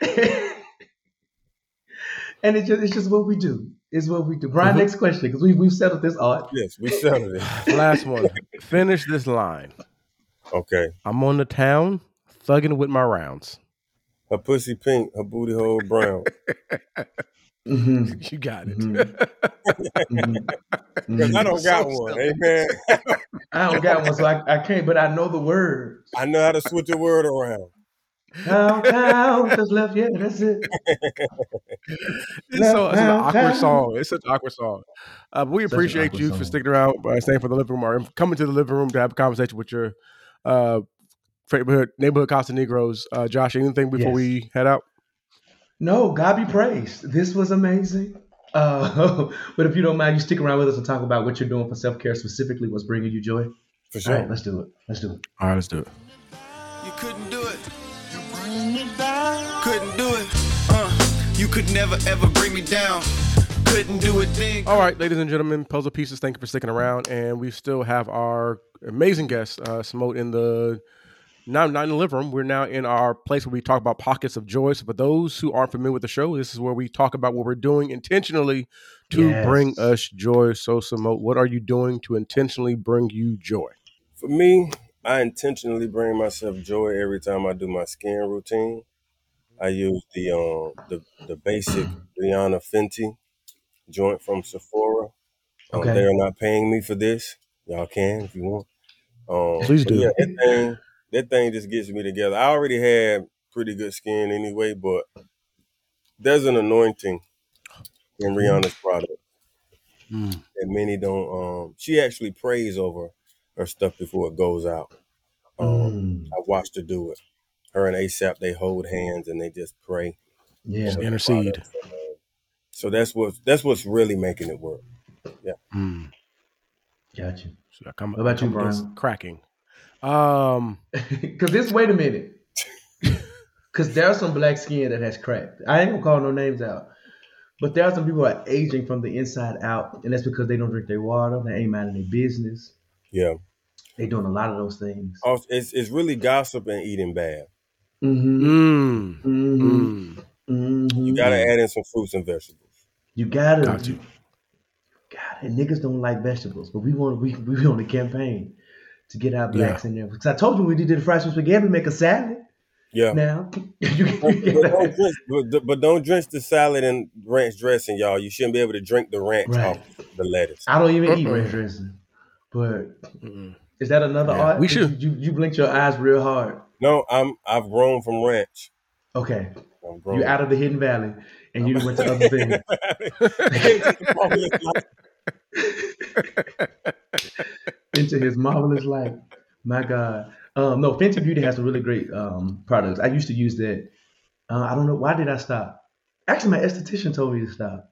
and it's just it's just what we do. It's what we do. Bryan, Mhm. next question, because we we've settled this art. Yes, we settled it. Last one. Finish this line. Okay. I'm on the town, thugging with my rounds. Her pussy pink, her booty hole brown. hmm You got it. hmm Because I don't got So one. Amen. I don't got one, so I, I can't. But I know the words. I know how to switch a word around. Down, down, just left. Yeah, that's it. It's, so, it's an awkward now. song. It's such an awkward song. Uh, we Such appreciate awkward you for sticking around, uh, staying for the living room, or coming to the living room to have a conversation with your uh, neighborhood neighborhood Casanegros. Uh, Josh, anything before Yes. we head out? No, God be praised. This was amazing. Uh, but if you don't mind, you stick around with us and talk about what you're doing for self care specifically. What's bringing you joy? For sure. right, let's do it. Let's do it. All right, let's do it. Couldn't do it. Uh, you could never ever bring me down. Couldn't do it then. All right, ladies and gentlemen, puzzle pieces. Thank you for sticking around, and we still have our amazing guest, uh, Samoht, in the not not in the living room. We're now in our place where we talk about pockets of joy. So for those who aren't familiar with the show, this is where we talk about what we're doing intentionally to Yes. bring us joy. So Samoht, what are you doing to intentionally bring you joy? For me, I intentionally bring myself joy every time I do my skin routine. I use the um the the basic Rihanna Fenty joint from Sephora. Um, Okay. They are not paying me for this. Y'all can if you want. Um, Please but do. Yeah, that thing that thing just gets me together. I already had pretty good skin anyway, but there's an anointing in Rihanna's product Mm. that many don't. Um, she actually prays over her stuff before it goes out. Um, Mm, I watched her do it. Her and ASAP, they hold hands and they just pray. yeah. over Intercede. So, that's what that's what's really making it work. Mm. Got you. So I come, What about I you, come against Bryan? Cracking. Um, Because this, wait a minute. Because there's some black skin that has cracked. I ain't gonna call no names out. But there are some people that are aging from the inside out, and that's because they don't drink their water, they ain't minding their business. Yeah. They doing a lot of those things. Also, it's it's really gossip and eating bad. Mm-hmm. mm, Mm-hmm. mm. Mm-hmm. You gotta add in some fruits and vegetables. You gotta. Got you. God, and niggas don't like vegetables, but we want we we on a campaign to get our blacks in there. Because I told you we did the fried spaghetti, we make a salad Yeah. now. you But, but don't drench, but, but don't drench the salad in ranch dressing, y'all. You shouldn't be able to drink the ranch Right. off the lettuce. I don't even eat Mm-mm. ranch dressing. But Mm-mm. Is that another Yeah, art? we should- You, you you blinked your eyes real hard. No, I'm I've grown from ranch. Okay, I've grown. you out of the hidden valley, and you went to other things. into his marvelous life. My God. Um, no, Fenty Beauty has some really great um, products. I used to use that. Uh, I don't know why did I stop. Actually, my esthetician told me to stop.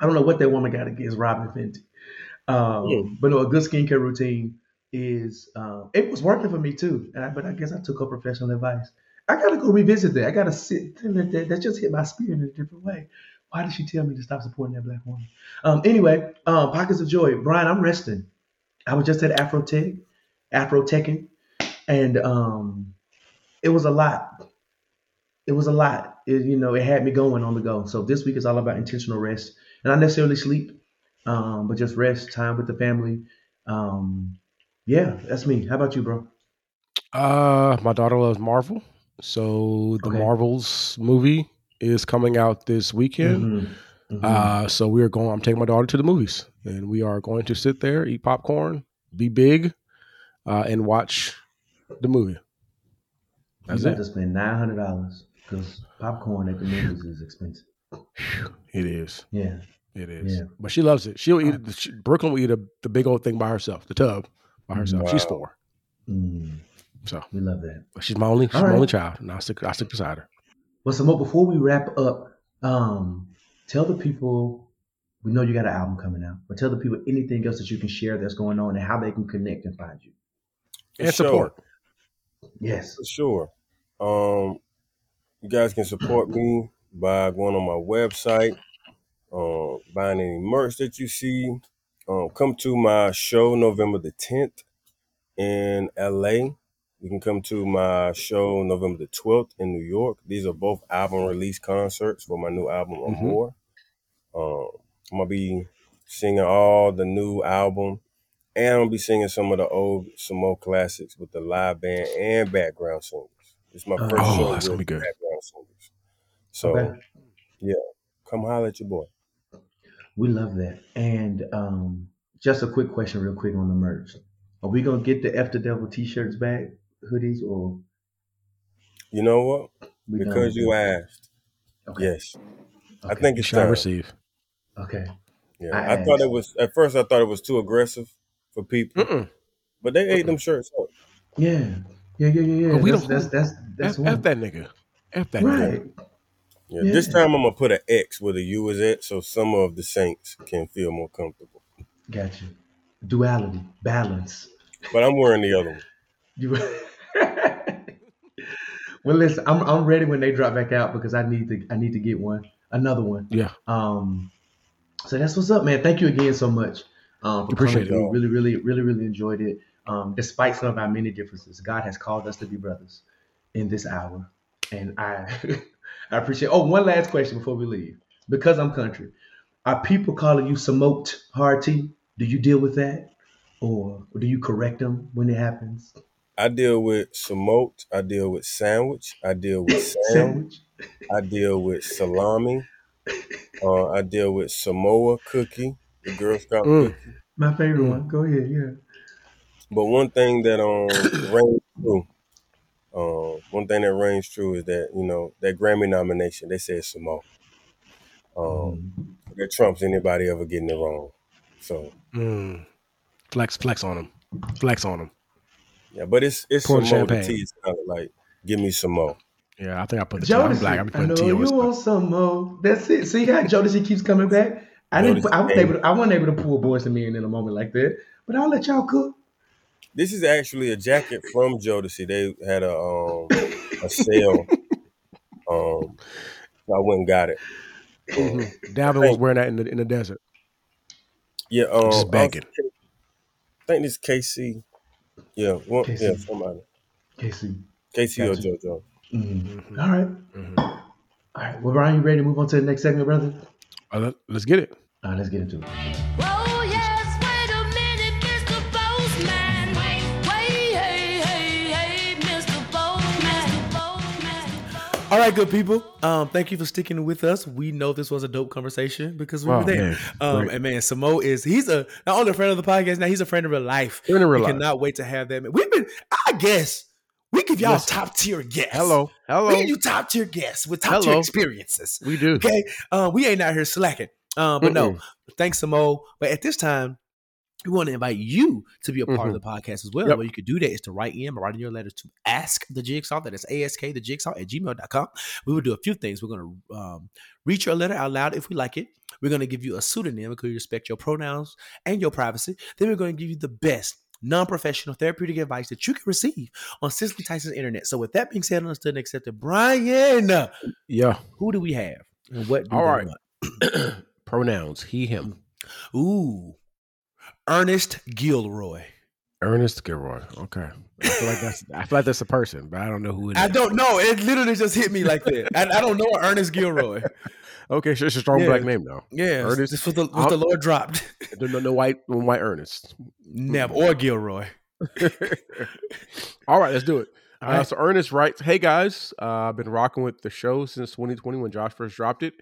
I don't know what that woman got against Robyn Fenty. Um, Hmm. But no, a good skincare routine is um, it was working for me too. I, but I guess I took her professional advice. I gotta go revisit that. I gotta sit. That, that, just hit my spirit in a different way. Why did she tell me to stop supporting that black woman? Um, anyway, um, pockets of joy. Bryan, I'm resting. I was just at Afrotech, Afroteching, and um, it was a lot. It was a lot. It, you know, it had me going on the go. So this week is all about intentional rest, and not necessarily sleep, um, but just rest, time with the family. Um, yeah, that's me. How about you, bro? Uh, my daughter loves Marvel, so the Okay. Marvels movie is coming out this weekend. Mhm. Mhm. Uh, so we are going. I'm taking my daughter to the movies, and we are going to sit there, eat popcorn, be big, uh, and watch the movie. That's you have it. to spend nine hundred dollars because popcorn at the movies is expensive. It is. Yeah. It is. Yeah. But she loves it. She'll eat it. She, Brooklyn will eat a, the big old thing by herself, the tub by herself. She's four, Mm, so we love that. she's my only. She's All my right. only child, and I stick. I stick beside her. Well, Samoht, before we wrap up, um, tell the people we know you got an album coming out, but tell the people anything else that you can share that's going on and how they can connect and find you. For and sure. support. Yes. For sure. Um, you guys can support me by going on my website, um, buying any merch that you see. Um, come to my show November the 10th in LA. You can come to my show November the 12th in New York. These are both album release concerts for my new album, Mhm. Amor. Um, I'm going to be singing all the new album and I'm going to be singing some of the old some old classics with the live band and background singers. It's my Oh, first show that's gonna with be good. background singers. So Okay. come holler at your boy. We love that. And um, just a quick question, real quick on the merch. Are we gonna get the F the Devil t-shirts back, hoodies, or You know what? we Because you asked. Okay. Yes. I Okay. think You it's shall time. receive. Okay. Yeah. I I, thought it was at first I thought it was too aggressive for people. Mm-mm. But they ate them shirts up. Yeah. Yeah. Yeah. Yeah. Yeah. But we That's, don't- that's that's that's F, one. F that nigga. F that nigga. Right. Yeah. This time I'm gonna put an X where the U is at so some of the saints can feel more comfortable. Gotcha. Duality, balance. But I'm wearing the other one. You. well, listen, I'm I'm ready when they drop back out because I need to I need to get one, another one. Yeah. Um, so that's what's up, man. Thank you again so much um, for Appreciate coming it. through. Really, really, really, really enjoyed it. Um, despite some of our many differences, God has called us to be brothers in this hour, and I I appreciate. Oh, one last question before we leave, because I'm country. Are people calling you smoked hard tea? Do you deal with that, or do you correct them when it happens? I deal with smoked, I deal with sandwich, I deal with Sandwich. I deal with salami, uh, I deal with Samoa cookie, the Girl Scout Mm. cookie. My favorite Mm. one. Go ahead. Yeah. But one thing that um rings true, um, one thing that rings true is that you know that Grammy nomination they said Samoa. Um, Mm. that trumps anybody ever getting it wrong. So Mm. Flex, flex on him. Flex on him. yeah, but it's it's Pour the Samoa. The champagne. tea is kind of like give me some more. Yeah, I think I put the T. I'm Jodeci. black. I'm I putting know T you want some more. That's it. See how Jodeci keeps coming back. I didn't. Jodeci I wasn't able. To, I wasn't able to pull Boyz II Men in a moment like that. But I'll let y'all cook. This is actually a jacket from Jodeci. They had a um a sale. Um, so I went and got it. Um, Mhm. Dalvin was wearing that in the in the desert. yeah, um, Just I was- I think this K-Ci. Yeah, one, yeah, K-Ci. somebody. K-Ci. K-Ci or Gotcha. JoJo. Mm. All right. Mhm. All right. Well, Bryan, you ready to move on to the next segment, brother? Uh, let, let's get it. All right, let's get into it. All right, good people. Um, thank you for sticking with us. We know this was a dope conversation because we Oh, were there. man, um, and man, Samoht is he's a not only a friend of the podcast now, he's a friend of real life. Friend of real we life. cannot wait to have that. Man. We've been, I guess, we give y'all Listen. top tier guests. Hello, hello. we give you top tier guests with top tier experiences. We do. Okay, um, we ain't out here slacking. Um, but no, Mm-mm. thanks, Samoht. But at this time, we want to invite you to be a part of the podcast as well. Mm-hmm. Yep. What you could do that is to write in by writing your letters to ask the jigsaw. That is ask the jigsaw at gmail.com. We will do a few things. We're going to um, read your letter out loud if we like it. We're going to give you a pseudonym because we respect your pronouns and your privacy. Then we're going to give you the best non-professional therapeutic advice that you can receive on Cicely Tyson's internet. So with that being said, understood and accepted, Bryan, Yeah. who do we have? And what do All right. want? Pronouns. He, him. Ooh, Ernest Gilroy. Ernest Gilroy. Okay. I feel like that's I feel like that's a person, but I don't know who it is. I don't know. It literally just hit me like that. I, I don't know Ernest Gilroy. Okay, so it's a strong Yeah. black name now. Yeah, Ernest- this was the, what the Lord dropped. No, no, no white, no white Ernest. Never or Gilroy. All right, let's do it. All Uh, so Ernest writes, "Hey guys, uh, I've been rocking with the show since 2020 when Josh first dropped it,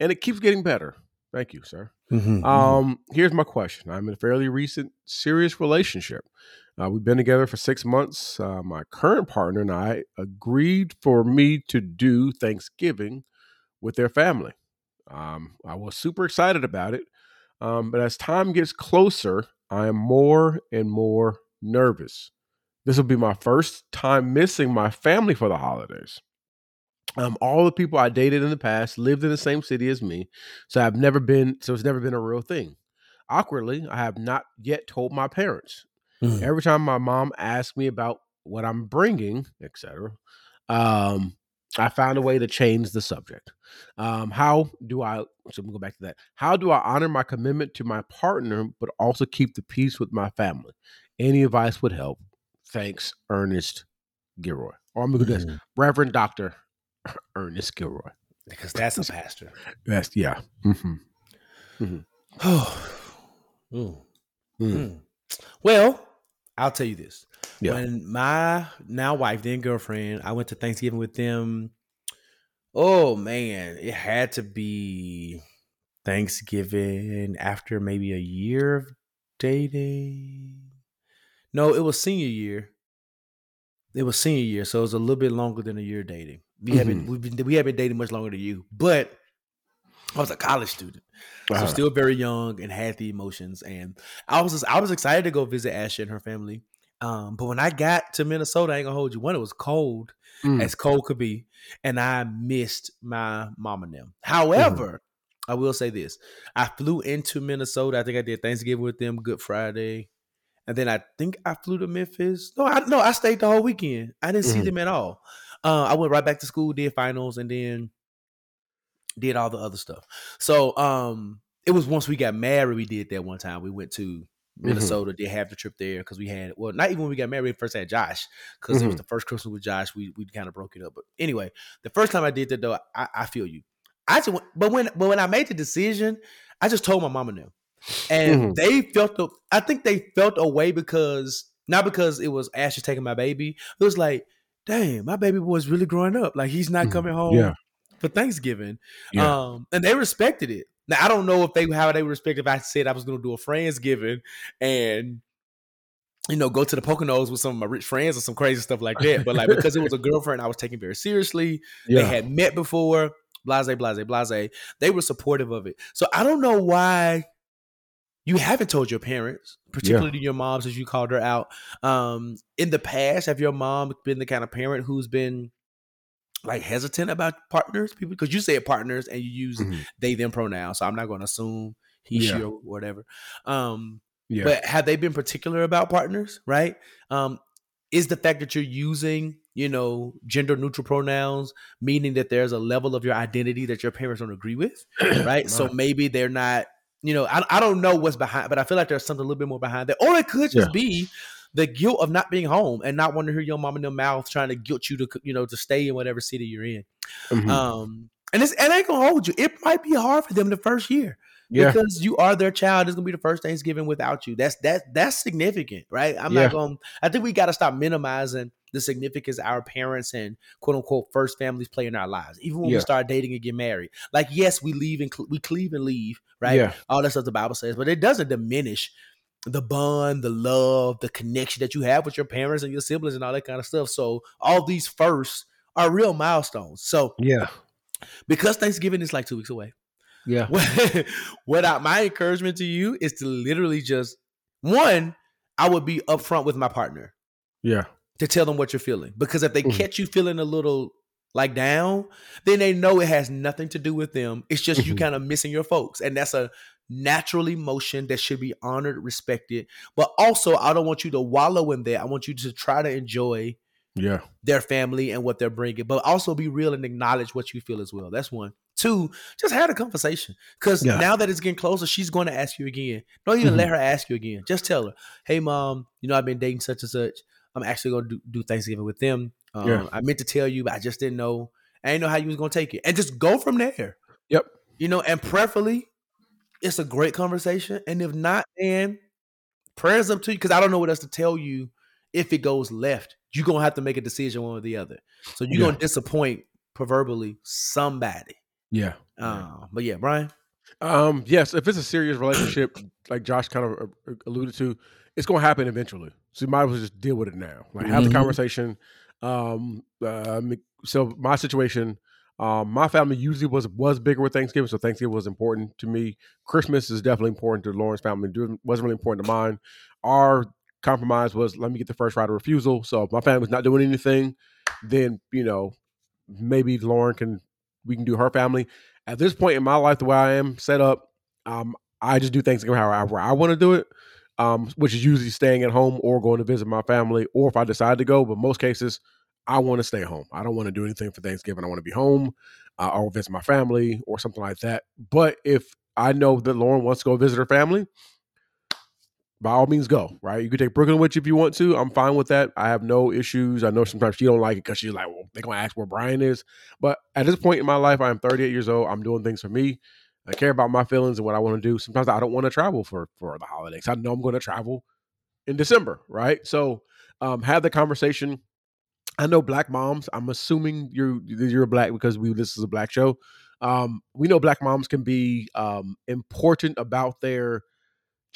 and it keeps getting better. Thank you, sir. Mm-hmm. Um, here's my question. I'm in a fairly recent serious relationship. Uh, we've been together for six months. Uh, my current partner and I agreed for me to do Thanksgiving with their family. Um, I was super excited about it. Um, but as time gets closer, I am more and more nervous. This will be my first time missing my family for the holidays. Um, all the people I dated in the past lived in the same city as me, so I've never been. So it's never been a real thing. Awkwardly, I have not yet told my parents. Mhm. Every time my mom asks me about what I'm bringing, etc., um, I found a way to change the subject. Um, how do I? So me go back to that. How do I honor my commitment to my partner, but also keep the peace with my family? Any advice would help. Thanks, Ernest Gilroy. Or I'm gonna do this, Mhm. Reverend Doctor Ernest Gilroy. Because that's a pastor. That's yeah. hmm Oh. Mm. Mm. Mm. Well, I'll tell you this. Yeah. When my now wife, then girlfriend, I went to Thanksgiving with them. Oh man, it had to be Thanksgiving after maybe a year of dating. No, it was senior year. It was senior year, so it was a little bit longer than a year dating. We haven't we've been we haven't dated much longer than you, but I was a college student, so Uh-huh. still very young and had the emotions. And I was just, I was excited to go visit Ashley and her family. Um, but when I got to Minnesota, I ain't gonna hold you. One, it was cold Mm. as cold could be, and I missed my mom and them. However, I will say this: I flew into Minnesota. I think I did Thanksgiving with them, Good Friday, and then I think I flew to Memphis. No, I no, I stayed the whole weekend. I didn't see Mhm. them at all. Uh, I went right back to school, did finals, and then did all the other stuff. So um, it was once we got married, we did that one time. We went to Minnesota, did half the trip there because we had well, not even when we got married, we first had Josh because it was Mhm. the first Christmas with Josh. We we kind of broke it up. But anyway, the first time I did that though, I, I feel you. I just went- but when but when I made the decision, I just told my and them, and Mhm. they felt the. I think they felt a way because not because it was Ashley taking my baby. It was like, dang, my baby boy's really growing up. Like he's not Mhm. coming home Yeah. for Thanksgiving. Yeah. Um, and they respected it. Now I don't know if they how they would respect if I said I was going to do a friendsgiving and you know go to the Poconos with some of my rich friends or some crazy stuff like that. But like because it was a girlfriend, I was taking very seriously. yeah. They had met before. Blase, blase, blase. They were supportive of it. So I don't know why you haven't told your parents, particularly your moms, as you called her out. Um, in the past, have your mom been the kind of parent who's been like hesitant about partners, people? Because you say partners and you use Mhm. they them pronouns, so I'm not going to assume he, she, or whatever. Um, yeah. but have they been particular about partners? Right? Um, is the fact that you're using, you know, gender neutral pronouns, meaning that there's a level of your identity that your parents don't agree with, right? So maybe they're not, you know, I, I don't know what's behind, but I feel like there's something a little bit more behind that, or it could just Yeah. be the guilt of not being home and not wanting to hear your mom in their mouth trying to guilt you to, you know, to stay in whatever city you're in. Mhm. Um, and it's and ain't gonna hold you. It might be hard for them the first year. Yeah. because you are their child. It's gonna be the first Thanksgiving without you. That's that that's significant, right? I'm Yeah. not going. I think we got to stop minimizing the significance our parents and quote unquote first families play in our lives. Even when Yeah. we start dating and get married, like yes, we leave and cl- we cleave and leave, right? Yeah. All that stuff the Bible says, but it doesn't diminish the bond, the love, the connection that you have with your parents and your siblings and all that kind of stuff. So all these firsts are real milestones. So Yeah. because Thanksgiving is like two weeks away, Yeah. what, what I, my encouragement to you is to literally just one, I would be upfront with my partner Yeah. To tell them what you're feeling because if they Mhm. catch you feeling a little like down, then they know it has nothing to do with them. It's just you Mhm. kind of missing your folks, and that's a natural emotion that should be honored, respected. But also, I don't want you to wallow in that. I want you to try to enjoy Yeah. their family and what they're bringing, but also be real and acknowledge what you feel as well. That's one. Two, just had a conversation because Yeah. now that it's getting closer, she's going to ask you again. Don't even Mhm. let her ask you again. Just tell her, "Hey, mom, you know I've been dating such and such. I'm actually going to do, do Thanksgiving with them. Um, Yeah. I meant to tell you, but I just didn't know. I didn't know how you was going to take it, and just go from there. Yep. You know, and preferably, it's a great conversation. And if not, then prayers up to you because I don't know what else to tell you if it goes left. You're gonna have to make a decision one or the other. So you're Yeah. gonna disappoint proverbially somebody. Yeah. Uh, but yeah, Bryan. Um, yes, if it's a serious relationship, like Josh kind of uh, alluded to, it's going to happen eventually. So you might as well just deal with it now. Like have Mhm. the conversation. Um, uh, so my situation, um, my family usually was was bigger with Thanksgiving, so Thanksgiving was important to me. Christmas is definitely important to Lauren's family. It wasn't really important to mine. Our compromise was let me get the first right of refusal. So if my family's not doing anything, then you know maybe Lauren can we can do her family. At this point in my life, the way I am set up, um, I just do Thanksgiving however I want to do it, um, which is usually staying at home or going to visit my family, or if I decide to go. But most cases, I want to stay home. I don't want to do anything for Thanksgiving. I want to be home uh, or visit my family or something like that. But if I know that Lauren wants to go visit her family, by all means go right you could take brooklyn with you if you want to i'm fine with that i have no issues i know sometimes she don't like it because she's like well they're gonna ask where bryan is but at this point in my life i'm 38 years old i'm doing things for me i care about my feelings and what i want to do. Sometimes i don't want to travel for for the holidays. I know i'm going to travel in december right? So um have the conversation. I know black moms i'm assuming you're you're black because we this is a black show. Um we know black moms can be um important about their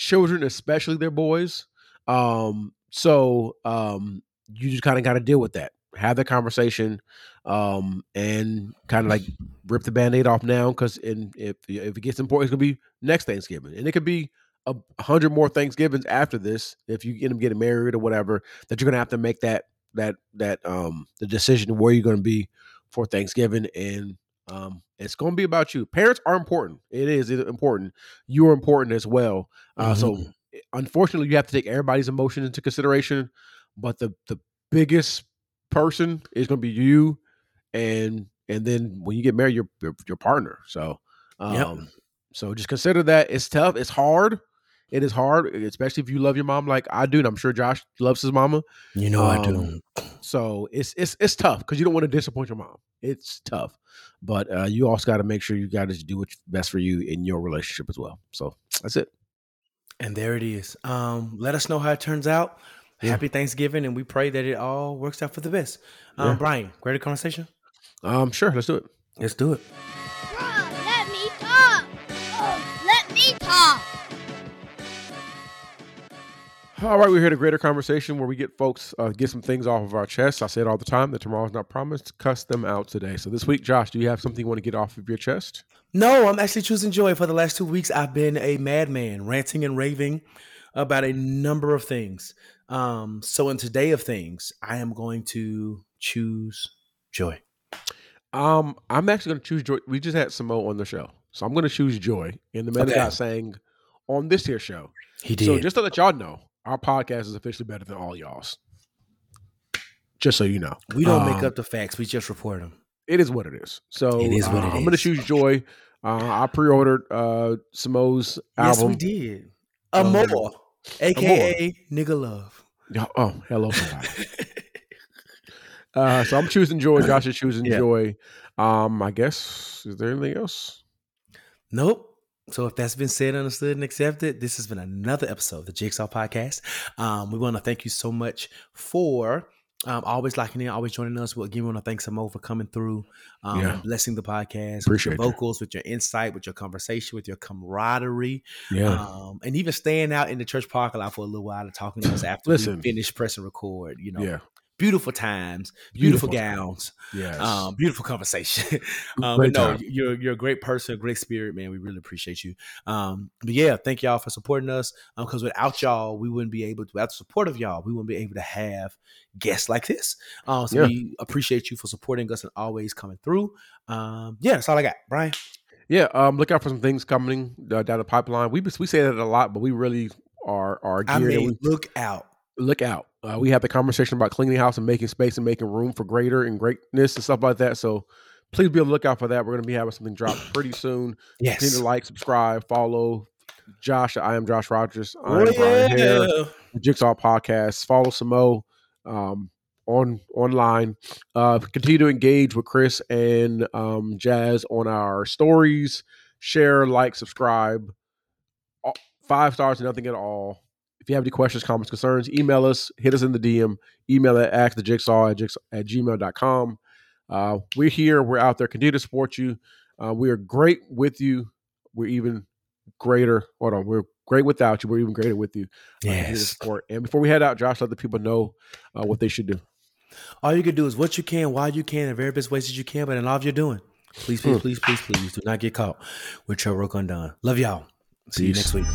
children, especially their boys. Um, so um, you just kind of got to deal with that. Have the conversation, um, and kind of like rip the band-aid off now because if if it gets important, it's gonna be next Thanksgiving, and it could be a hundred more Thanksgivings after this if you end up getting married or whatever. That you're gonna have to make that that that um the decision where you're gonna be for Thanksgiving, and um, it's gonna be about you. Parents are important. It is important. You are important as well. Uh, So Mhm. unfortunately, you have to take everybody's emotion into consideration. But the the biggest person is going to be you, and and then when you get married, your your, your partner. So um, Yep. so just consider that it's tough. It's hard. It is hard, especially if you love your mom like I do, and I'm sure Josh loves his mama. You know I Um, do. So it's it's it's tough because you don't want to disappoint your mom. It's tough, but uh, you also got to make sure you got to do what's best for you in your relationship as well. So that's it. And there it is. Um, let us know how it turns out. Yeah. Happy Thanksgiving, and we pray that it all works out for the best. Um, Yeah. Bryan, greater conversation. Um, sure, let's do it. Let's do it. Bruh, let me talk. Oh, let me talk. All right, we're here to greater conversation where we get folks uh, get some things off of our chest. I say it all the time that tomorrow's not promised. Cuss them out today. So this week, Josh, do you have something you want to get off of your chest? No, I'm actually choosing joy. For the last two weeks, I've been a madman, ranting and raving about a number of things. Um, so in today of things, I am going to choose joy. Um, I'm actually going to choose joy. We just had Samoht on the show, so I'm going to choose joy. And the man Okay. got sang on this here show. He did. So just to let y'all know, our podcast is officially better than all y'all's. Just so you know, we don't make Um, up the facts; we just report them. It is what it is. So It is what uh, it I'm going to choose joy. Uh, I pre-ordered uh, Samoht's Yes, we did. Um, Amor, aka nigga love. Yeah, Oh, hello, uh, so I'm choosing joy. Josh is choosing Yeah. joy. Um, I guess is there anything else? Nope. So if that's been said, understood, and accepted, this has been another episode of the Jigsaw Podcast. Um, we want to thank you so much for um, always liking it, always joining us. Well, again, we want to thank Samoht for coming through, um, Yeah. blessing the podcast, Appreciate with your vocals, with your insight, with your conversation, with your camaraderie, Yeah. um, and even staying out in the church parking lot for a little while and talking to us after Listen. we finish press and record. You know, yeah. Beautiful times, beautiful, Beautiful gowns, Yes. um, beautiful conversation. um, but no, time. you're you're a great person, a great spirit, man. We really appreciate you. Um, but yeah, thank y'all for supporting us. Um, because without y'all, we wouldn't be able to. Without the support of y'all, we wouldn't be able to have guests like this. Um, so Yeah. we appreciate you for supporting us and always coming through. Um, yeah, that's all I got, Bryan. Yeah, um, look out for some things coming uh, down the pipeline. We we say that a lot, but we really are are I geared. and mean, we, look out. look out. Uh, we had the conversation about cleaning the house and making space and making room for greater and greatness and stuff like that. So please be on the lookout for that. We're going to be having something drop pretty soon. Yes. Continue to like, subscribe, follow Josh. I am Josh Rodgers. I am Bryan Haire. the Jigsaw Podcast. Follow Samoht um, on online. Uh, continue to engage with Chris and um, Jazz on our stories. Share, like, subscribe. Five stars, nothing at all. If you have any questions, comments, concerns, email us. Hit us in the DM. Email at askthejigsaw at, jigsaw, at gmail.com. Uh, we're here. We're out there. Continue to support you. Uh, we are great with you. We're even greater. Hold on. We're great without you. We're even greater with you uh, Yes. support. And before we head out, Josh, let the people know uh, what they should do. All you can do is what you can, while you can, in the very best ways that you can, but in all of you're doing. Please, please, please, please, please do not get caught with your work undone. Love y'all. See you next week.